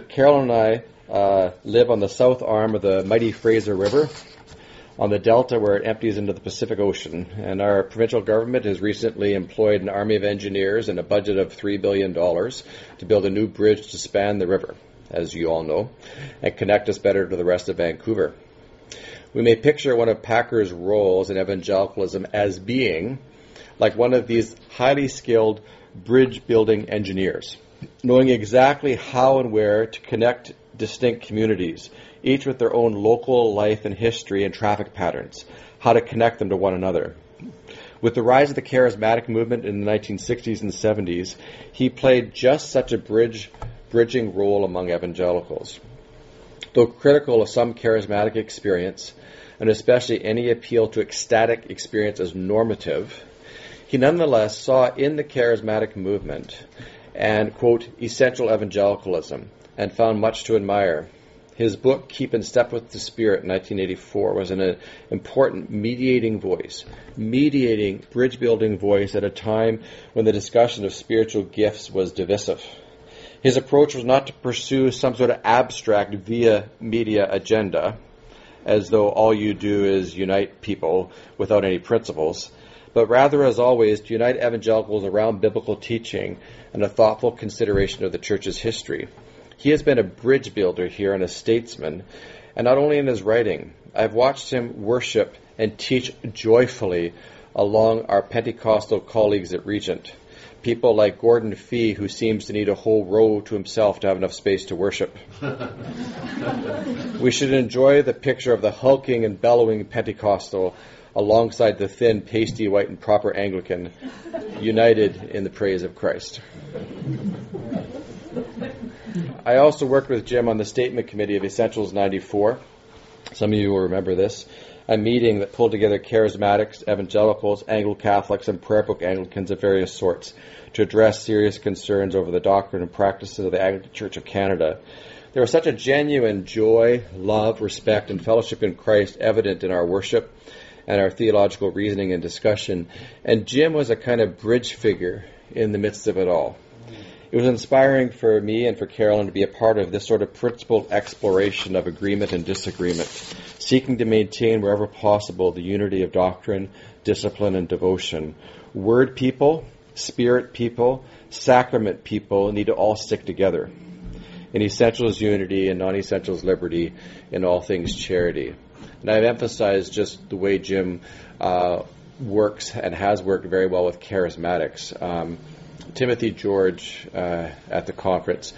Carol and I uh, live on the south arm of the mighty Fraser River on the delta where it empties into the Pacific Ocean. And our provincial government has recently employed an army of engineers and a budget of $3 billion to build a new bridge to span the river, as you all know, and connect us better to the rest of Vancouver. We may picture one of Packer's roles in evangelicalism as being like one of these highly skilled bridge building engineers, knowing exactly how and where to connect distinct communities each with their own local life and history and traffic patterns, how to connect them to one another. With the rise of the charismatic movement in the 1960s and 70s, he played just such a bridge, bridging role among evangelicals. Though critical of some charismatic experience, and especially any appeal to ecstatic experience as normative, he nonetheless saw in the charismatic movement and, quote, essential evangelicalism, and found much to admire. His book, Keep in Step with the Spirit, in 1984, was an uh, important mediating voice, mediating, bridge building voice at a time when the discussion of spiritual gifts was divisive. His approach was not to pursue some sort of abstract via media agenda, as though all you do is unite people without any principles, but rather, as always, to unite evangelicals around biblical teaching and a thoughtful consideration of the church's history. He has been a bridge builder here and a statesman, and not only in his writing. I've watched him worship and teach joyfully along our Pentecostal colleagues at Regent. People like Gordon Fee, who seems to need a whole row to himself to have enough space to worship. we should enjoy the picture of the hulking and bellowing Pentecostal alongside the thin, pasty white, and proper Anglican, united in the praise of Christ. I also worked with Jim on the statement committee of Essentials 94. Some of you will remember this. A meeting that pulled together charismatics, evangelicals, Anglo Catholics, and prayer book Anglicans of various sorts to address serious concerns over the doctrine and practices of the Anglican Church of Canada. There was such a genuine joy, love, respect, and fellowship in Christ evident in our worship and our theological reasoning and discussion. And Jim was a kind of bridge figure in the midst of it all. It was inspiring for me and for Carolyn to be a part of this sort of principled exploration of agreement and disagreement, seeking to maintain wherever possible the unity of doctrine, discipline, and devotion. Word people, spirit people, sacrament people need to all stick together. In essentials, unity, and non essentials, liberty, in all things, charity. And I've emphasized just the way Jim uh, works and has worked very well with charismatics. Um, Timothy George uh, at the conference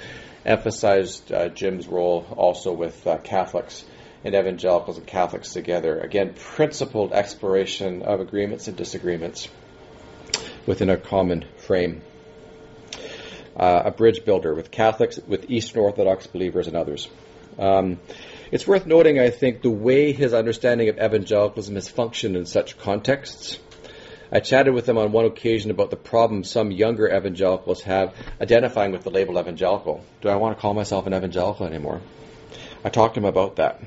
emphasized uh, Jim's role also with uh, Catholics and evangelicals and Catholics together. Again, principled exploration of agreements and disagreements within a common frame. Uh, a bridge builder with Catholics, with Eastern Orthodox believers, and others. Um, it's worth noting, I think, the way his understanding of evangelicalism has functioned in such contexts. I chatted with him on one occasion about the problem some younger evangelicals have identifying with the label evangelical. Do I want to call myself an evangelical anymore? I talked to him about that.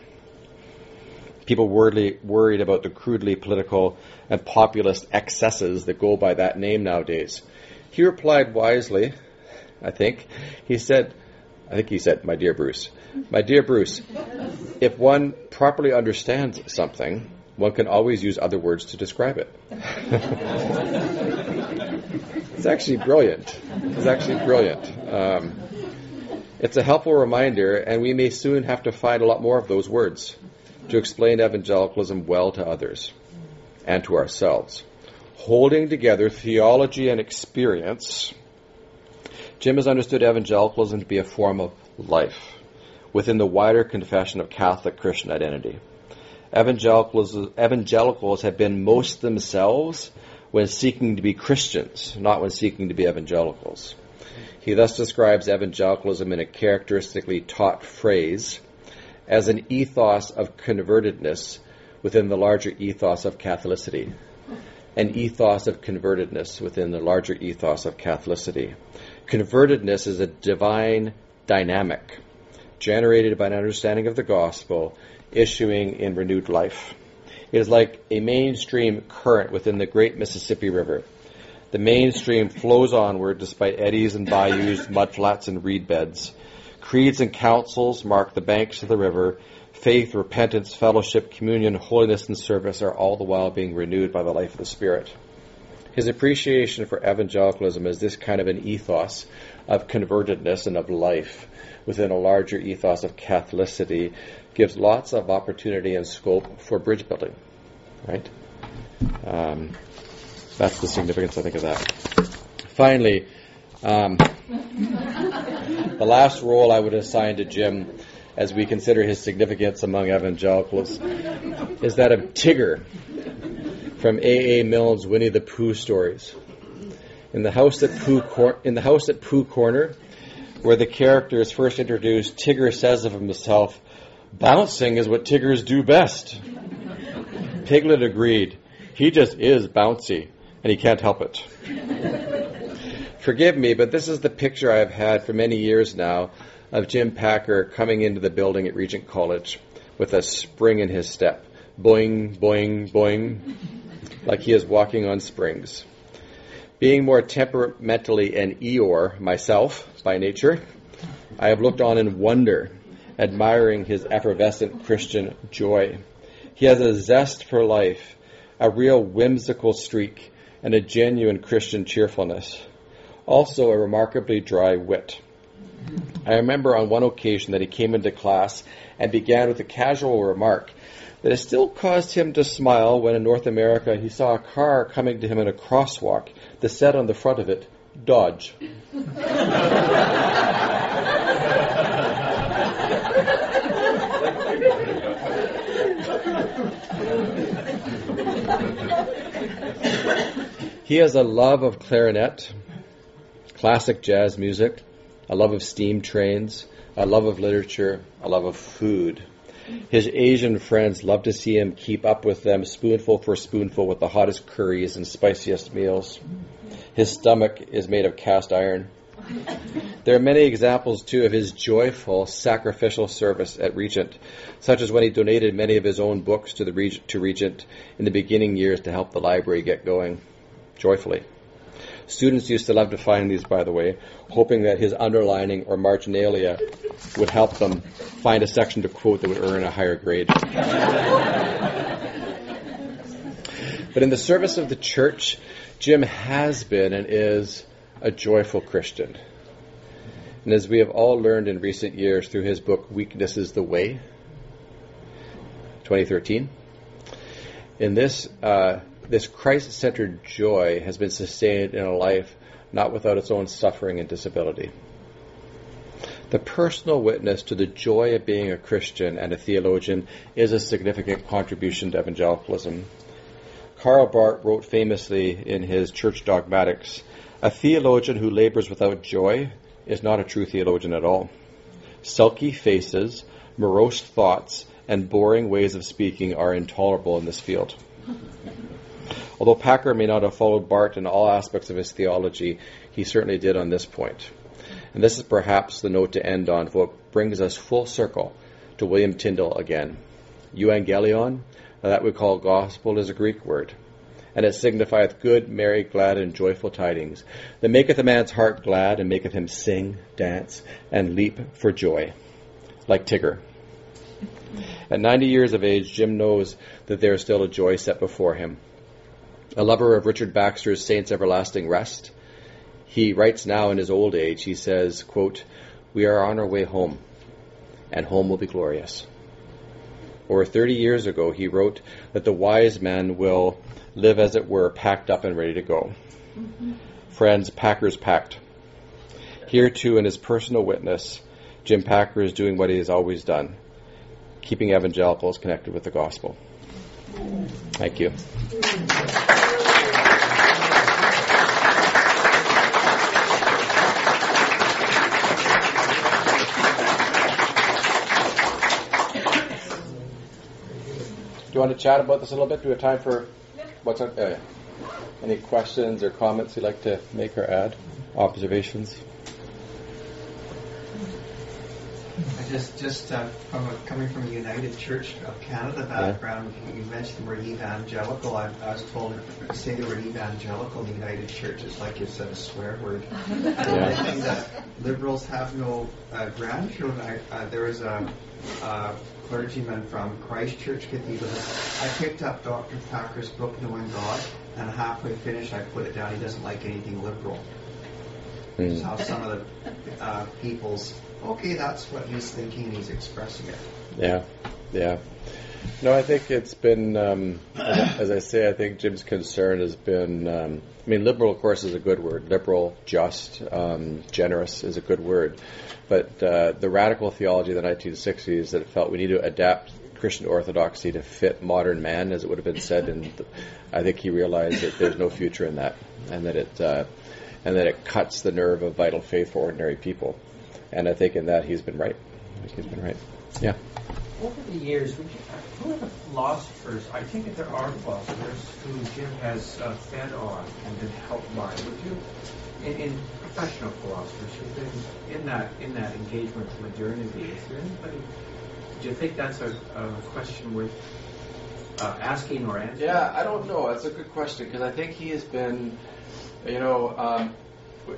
People worried, worried about the crudely political and populist excesses that go by that name nowadays. He replied wisely, I think. He said, I think he said, My dear Bruce, my dear Bruce, if one properly understands something, one can always use other words to describe it. it's actually brilliant. It's actually brilliant. Um, it's a helpful reminder, and we may soon have to find a lot more of those words to explain evangelicalism well to others and to ourselves. Holding together theology and experience, Jim has understood evangelicalism to be a form of life within the wider confession of Catholic Christian identity. Evangelicals, have been most themselves when seeking to be Christians, not when seeking to be evangelicals. He thus describes evangelicalism in a characteristically taught phrase as an ethos of convertedness within the larger ethos of Catholicity. An ethos of convertedness within the larger ethos of Catholicity. Convertedness is a divine dynamic generated by an understanding of the gospel issuing in renewed life. It is like a mainstream current within the great Mississippi River. The mainstream flows onward despite eddies and bayous, mudflats, and reed beds. Creeds and councils mark the banks of the river. Faith, repentance, fellowship, communion, holiness, and service are all the while being renewed by the life of the Spirit. His appreciation for evangelicalism as this kind of an ethos of convertedness and of life within a larger ethos of Catholicity gives lots of opportunity and scope for bridge building, right? Um, that's the significance, I think, of that. Finally, um, the last role I would assign to Jim as we consider his significance among evangelicals is that of Tigger from A. A. Milne's Winnie the Pooh stories. In the house at Pooh Cor- in the house at Pooh Corner, where the character is first introduced, Tigger says of himself, "Bouncing is what Tiggers do best." Piglet agreed. He just is bouncy, and he can't help it. Forgive me, but this is the picture I've had for many years now of Jim Packer coming into the building at Regent College with a spring in his step. Boing, boing, boing, like he is walking on springs. Being more temperamentally an Eeyore myself by nature, I have looked on in wonder, admiring his effervescent Christian joy. He has a zest for life, a real whimsical streak, and a genuine Christian cheerfulness also a remarkably dry wit. I remember on one occasion that he came into class and began with a casual remark that it still caused him to smile when in North America he saw a car coming to him in a crosswalk that said on the front of it, Dodge. he has a love of clarinet classic jazz music, a love of steam trains, a love of literature, a love of food. His Asian friends love to see him keep up with them spoonful for spoonful with the hottest curries and spiciest meals. His stomach is made of cast iron. There are many examples, too, of his joyful sacrificial service at Regent, such as when he donated many of his own books to, the to Regent in the beginning years to help the library get going joyfully. Students used to love to find these, by the way, hoping that his underlining or marginalia would help them find a section to quote that would earn a higher grade. but in the service of the church, Jim has been and is a joyful Christian. And as we have all learned in recent years through his book, Weakness is the Way, 2013, in this uh, this Christ centered joy has been sustained in a life not without its own suffering and disability. The personal witness to the joy of being a Christian and a theologian is a significant contribution to evangelicalism. Karl Barth wrote famously in his Church Dogmatics A theologian who labors without joy is not a true theologian at all. Sulky faces, morose thoughts, and boring ways of speaking are intolerable in this field. Although Packer may not have followed Barth in all aspects of his theology, he certainly did on this point. And this is perhaps the note to end on, for it brings us full circle to William Tyndale again. Euangelion, that we call gospel, is a Greek word. and it signifieth good, merry, glad, and joyful tidings, that maketh a man's heart glad, and maketh him sing, dance, and leap for joy, like Tigger. At 90 years of age, Jim knows that there is still a joy set before him. A lover of Richard Baxter's Saints Everlasting Rest, he writes now in his old age, he says, quote, We are on our way home, and home will be glorious. Or 30 years ago, he wrote that the wise man will live, as it were, packed up and ready to go. Mm-hmm. Friends, Packer's packed. Here, too, in his personal witness, Jim Packer is doing what he has always done keeping evangelicals connected with the gospel. Thank you. Do you want to chat about this a little bit? Do we have time for what's on, uh, any questions or comments you'd like to make or add? Observations? Just just uh, from a, coming from a United Church of Canada background, yeah. you mentioned the word evangelical. I, I was told to say the word evangelical in the United Church is like you said a swear word. yeah. I think that liberals have no uh, grandchildren. I, uh, there was a, a clergyman from Christchurch Cathedral. I picked up Dr. Packer's book, Knowing God, and halfway finished, I put it down. He doesn't like anything liberal. Mm. how some of the uh, people's okay, that's what he's thinking he's expressing it. Yeah, yeah. No, I think it's been, um, as I say, I think Jim's concern has been. Um, I mean, liberal, of course, is a good word. Liberal, just, um, generous is a good word. But uh, the radical theology of the 1960s that felt we need to adapt Christian orthodoxy to fit modern man, as it would have been said, and I think he realized that there's no future in that, and that it uh, and that it cuts the nerve of vital faith for ordinary people. And I think in that he's been right. He's been right. Yeah. Over the years, would you, who are the philosophers? I think that there are philosophers who Jim has uh, fed on and been helped by. Would you, in, in professional philosophers who've been in that in that engagement with modernity, is there anybody? Do you think that's a, a question worth uh, asking or answering? Yeah, I don't know. That's a good question because I think he has been, you know, um,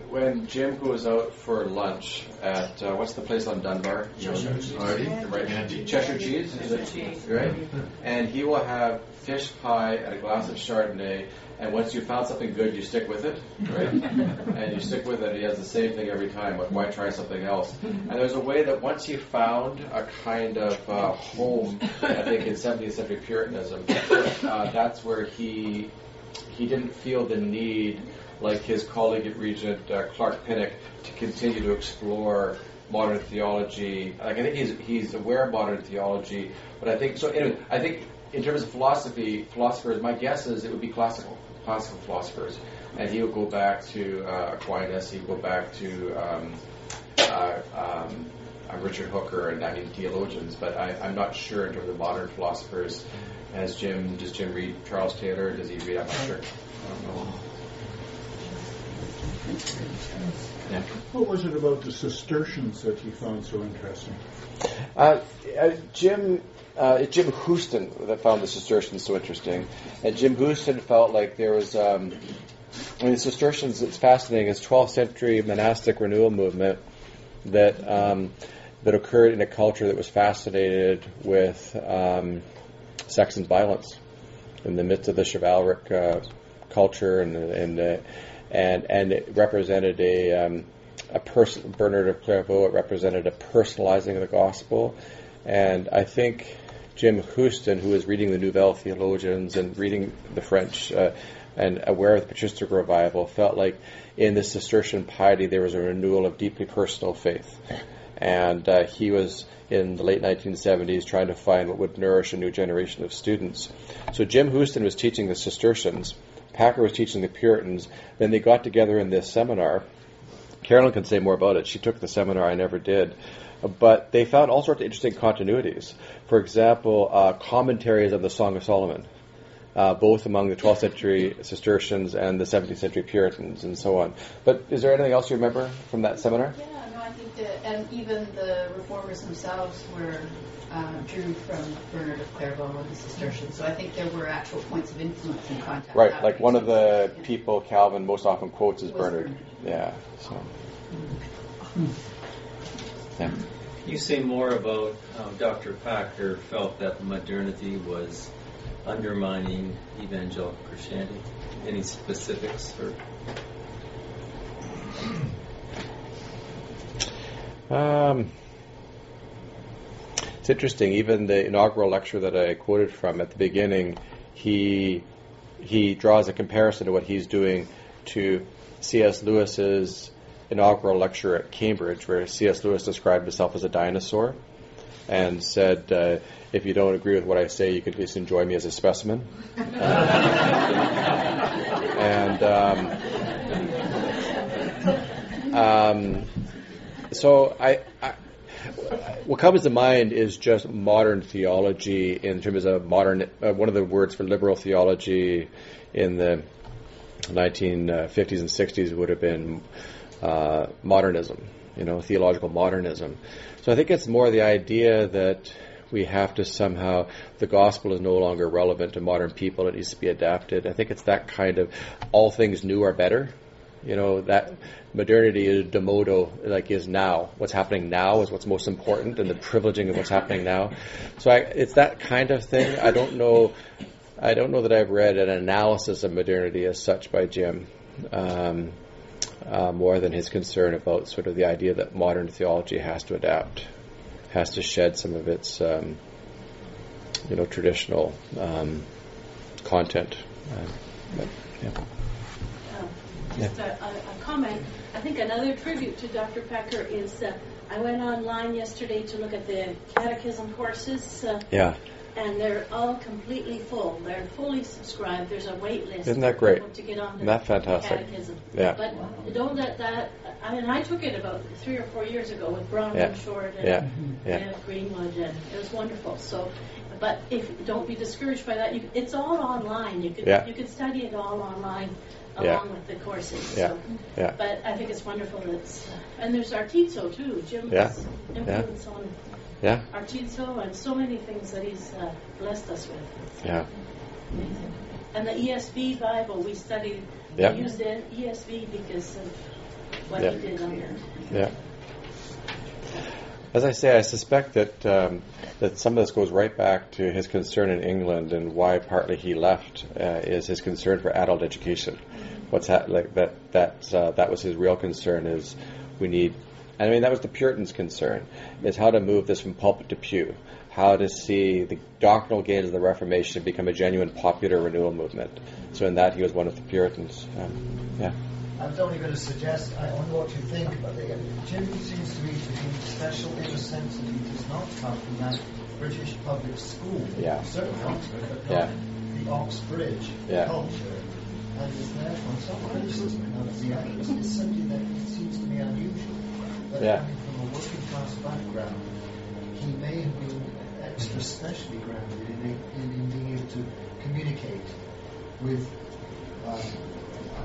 when Jim goes out for lunch at uh, what's the place on Dunbar? Cheshire Cheese. Right, Cheshire Cheese, is it? Right. And he will have fish pie and a glass of Chardonnay. And once you've found something good, you stick with it, right? and you stick with it. He has the same thing every time. But why try something else? And there's a way that once he found a kind of uh, home, I think in 17th century Puritanism, uh, that's where he he didn't feel the need like his colleague at Regent, uh, Clark Pinnock, to continue to explore modern theology. Like I think he's he's aware of modern theology, but I think so. Anyway, I think in terms of philosophy, philosophers, my guess is it would be classical, classical philosophers, and he would go back to uh, Aquinas. He would go back to um, uh, um, uh, Richard Hooker, and I mean theologians. But I, am not sure in terms of modern philosophers. Has Jim does Jim read Charles Taylor? Does he read? I'm not sure. I don't know. What was it about the Cistercians that you found so interesting? Uh, uh, Jim uh, Jim Houston that found the Cistercians so interesting, and Jim Houston felt like there was. Um, I mean, the Cistercians. It's fascinating. It's 12th century monastic renewal movement that um, that occurred in a culture that was fascinated with um, sex and violence in the midst of the chivalric uh, culture and and uh, and and it represented a um, a person Bernard of Clairvaux. It represented a personalizing of the gospel, and I think Jim Houston, who was reading the Nouvelle Theologians and reading the French. Uh, and aware of the patristic revival, felt like in this Cistercian piety there was a renewal of deeply personal faith. And uh, he was in the late 1970s trying to find what would nourish a new generation of students. So Jim Houston was teaching the Cistercians, Packer was teaching the Puritans. Then they got together in this seminar. Carolyn can say more about it. She took the seminar, I never did. But they found all sorts of interesting continuities. For example, uh, commentaries on the Song of Solomon, uh, both among the 12th century Cistercians and the 17th century Puritans, and so on. But is there anything else you remember from that seminar? Yeah, no, I think the, and even the reformers themselves were uh, drew from Bernard of Clairvaux and the Cistercians. So I think there were actual points of influence and contact. Right, like one of the Yeah. people Calvin most often quotes is Bernard. Bernard. Yeah. So. Yeah. You say more about how Dr. Packer felt that modernity was undermining evangelical Christianity. Any specifics? Or Um, it's interesting. Even the inaugural lecture that I quoted from at the beginning, he he draws a comparison to what he's doing to C.S. Lewis's inaugural lecture at Cambridge, where C.S. Lewis described himself as a dinosaur and said, uh, "If you don't agree with what I say, you can just enjoy me as a specimen." and um, um, so I, I, what comes to mind is just modern theology in terms of modern. Uh, one of the words for liberal theology in the 1950s and 60s would have been uh, modernism. You know, theological modernism. So I think it's more the idea that we have to somehow the gospel is no longer relevant to modern people. It needs to be adapted. I think it's that kind of all things new are better. You know that modernity is demodo, like is now. What's happening now is what's most important, and the privileging of what's happening now. So I, it's that kind of thing. I don't know. I don't know that I've read an analysis of modernity as such by Jim, um, uh, more than his concern about sort of the idea that modern theology has to adapt, has to shed some of its, um, you know, traditional um, content. Uh, but, yeah. Just a, a, a comment. I think another tribute to Dr. Packer is uh, I went online yesterday to look at the catechism courses, uh, yeah. and they're all completely full. They're fully subscribed. There's a wait list Isn't that great? to get on the Isn't that fantastic? catechism. Yeah. But don't let that. I mean, I took it about three or four years ago with Brown Yeah. and Short and Yeah. Yeah. Kenneth Greenwood, and it was wonderful. So, but if don't be discouraged by that. You, it's all online. You can Yeah. you can study it all online along Yeah. with the courses. Yeah. So, Yeah. but I think it's wonderful that it's, uh, and there's Artizo too. Jim Yeah. has influence on Yeah. Artizo and so many things that he's uh, blessed us with. It's Yeah. amazing. And the ESV Bible, we studied, Yeah. we used the ESV because of what Yeah. he did on it. Yeah. As I say, I suspect that um, that some of this goes right back to his concern in England and why partly he left uh, is his concern for adult education. What's ha- like that that uh, that was his real concern is we need. And I mean, that was the Puritans' concern is how to move this from pulpit to pew, how to see the doctrinal gains of the Reformation become a genuine popular renewal movement. So in that, he was one of the Puritans. Um, yeah. I was only going to suggest, I wonder what you think, but the, Jim seems to me to be special in the sense that he does not come from that British public school. Yeah. Certainly Oxford, but Yeah. the Oxbridge Yeah. culture. And is therefore some criticism of the others is something that seems to me unusual. That Yeah. coming from a working class background, he may have been extra specially grounded in, in, in being able to communicate with um,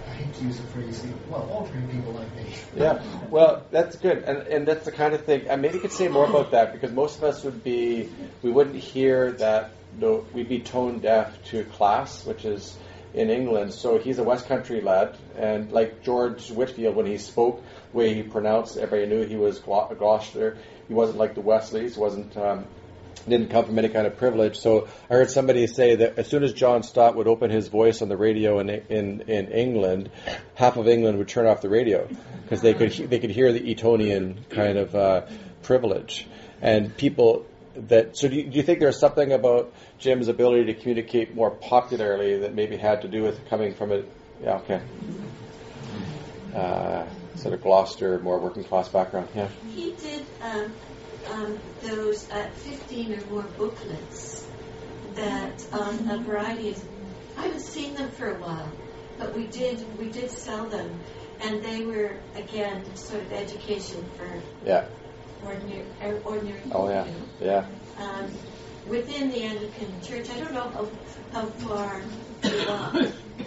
I hate to use the phrase, well, ordinary people like me. Yeah, well, that's good, and and that's the kind of thing. And maybe you could say more about that because most of us would be, we wouldn't hear that. No, we'd be tone deaf to class, which is in England. So he's a West Country lad, and like George Whitefield, when he spoke, the way he pronounced, everybody knew he was Gloucester. He wasn't like the Wesleys. wasn't. Um, didn't come from any kind of privilege. So I heard somebody say that as soon as John Stott would open his voice on the radio in in, in England, half of England would turn off the radio because they could they could hear the Etonian kind of uh, privilege, and people that. So do you, do you think there's something about Jim's ability to communicate more popularly that maybe had to do with coming from a yeah okay uh, sort of Gloucester more working class background yeah He did um, um, those uh, 15 or more booklets that on a variety of. I haven't seen them for a while, but we did we did sell them, and they were again sort of education for yeah ordinary ordinary people. oh yeah yeah Um, within the Anglican Church, I don't know how, how far got,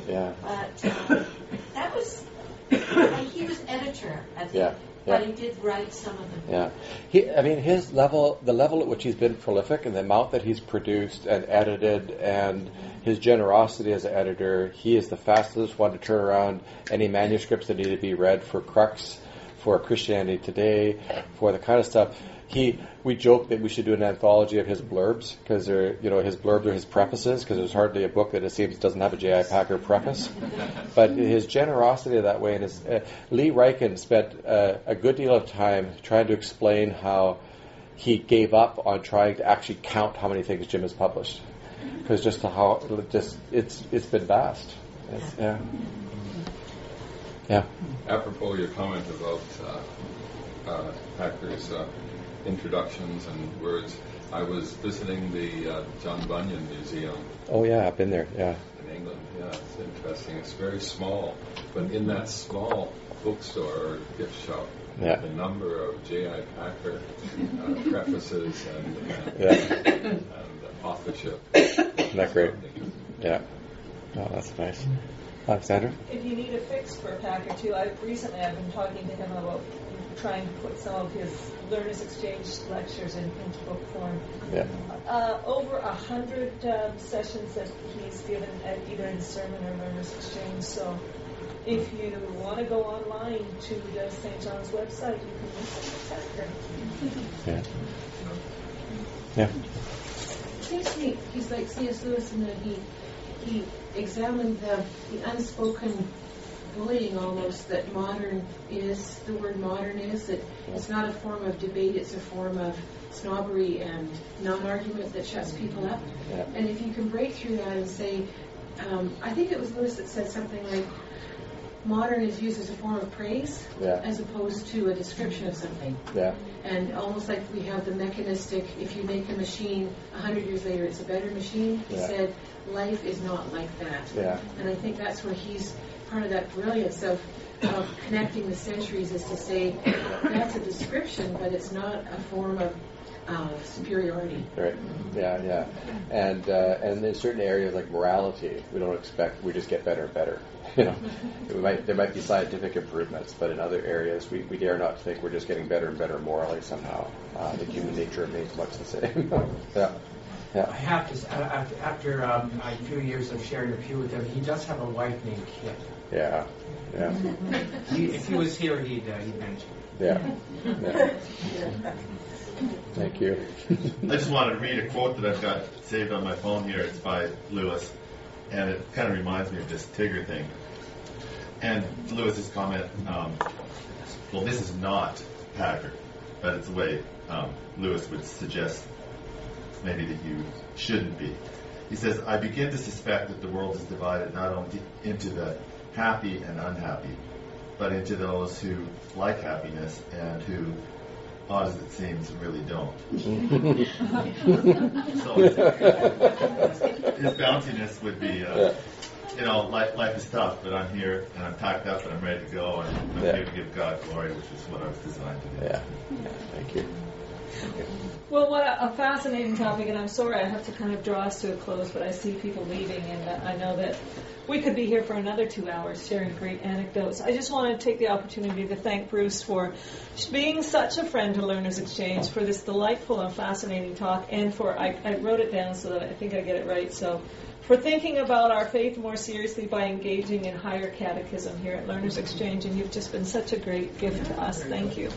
yeah but um, that was. and he was editor. I think, Yeah, but yeah. he did write some of them. Yeah, he. I mean, his level, the level at which he's been prolific, and the amount that he's produced and edited, and his generosity as an editor. He is the fastest one to turn around any manuscripts that need to be read for Crux, for Christianity Today, for the kind of stuff. He. We joke that we should do an anthology of his blurbs because they're, you know, his blurbs are his prefaces because there's hardly a book that it seems doesn't have a J.I. Packer preface. But his generosity that way, and his uh, Lee Ryken spent uh, a good deal of time trying to explain how he gave up on trying to actually count how many things Jim has published because just how just it's it's been vast. It's, yeah, yeah, Apropos your comment about uh, uh, Packer's uh, introductions and words, I was visiting the uh, John Bunyan Museum oh yeah, I've been there. Yeah, in England. Yeah, it's interesting. It's very small, but in that small bookstore or gift shop, Yeah. the number of J.I. Packer uh, prefaces and, and, Yeah. and authorship. isn't that great? Yeah, oh that's nice. Alexandra, If you need a fix for Packer too, I recently I've been talking to him about trying to put some of his Learners Exchange lectures in, into book form. yeah, Uh, over a hundred um, sessions that he's given at either in sermon or Learners Exchange. So if you want to go online to the St. John's website, you can listen to Packer. yeah, yeah, It seems to me he's like C.S. Lewis in that he he examined the, the unspoken bullying almost that modern is the word modern is that it's not a form of debate it's a form of snobbery and non-argument that shuts people up. Yeah, and if you can break through that and say um, I think it was Lewis that said something like modern is used as a form of praise Yeah. as opposed to a description of something yeah, and almost like we have the mechanistic, if you make a machine, a hundred years later it's a better machine. He Yeah. said, life is not like that. yeah, And I think that's where he's part of that brilliance of, of connecting the centuries is to say, that's a description, but it's not a form of uh, superiority. right, yeah, yeah, and uh, and in certain areas like morality, we don't expect we just get better and better. You know, we might there might be scientific improvements, but in other areas we, we dare not think we're just getting better and better morally somehow. Uh, the human nature remains much the same. yeah, Yeah. I have to, s- uh, after, after um, a few years of sharing a pew with him, he does have a wife named Kit. yeah, yeah, He, if he was here, he'd, uh, he'd mention it. yeah. yeah. Thank you. I just wanted to read a quote that I've got saved on my phone here. It's by Lewis, and it kind of reminds me of this Tigger thing. And Lewis's comment, um, well, this is not Packer, but it's the way um, Lewis would suggest maybe that you shouldn't be. He says, I begin to suspect that the world is divided not only into the happy and unhappy, but into those who like happiness and who, it seems, really don't. So his, his bounciness would be, uh, you know, life, life is tough, but I'm here and I'm packed up and I'm ready to go and I'm Yeah. here to give God glory, which is what I was designed to do. Yeah. Thank you. Well, what a, a fascinating topic, and I'm sorry I have to kind of draw us to a close, but I see people leaving, and I know that we could be here for another two hours sharing great anecdotes. I just want to take the opportunity to thank Bruce for being such a friend to Learners Exchange, for this delightful and fascinating talk, and for, I, I wrote it down so that I think I get it right, so for thinking about our faith more seriously by engaging in higher catechism here at Learners Exchange, and you've just been such a great gift to us. Thank you.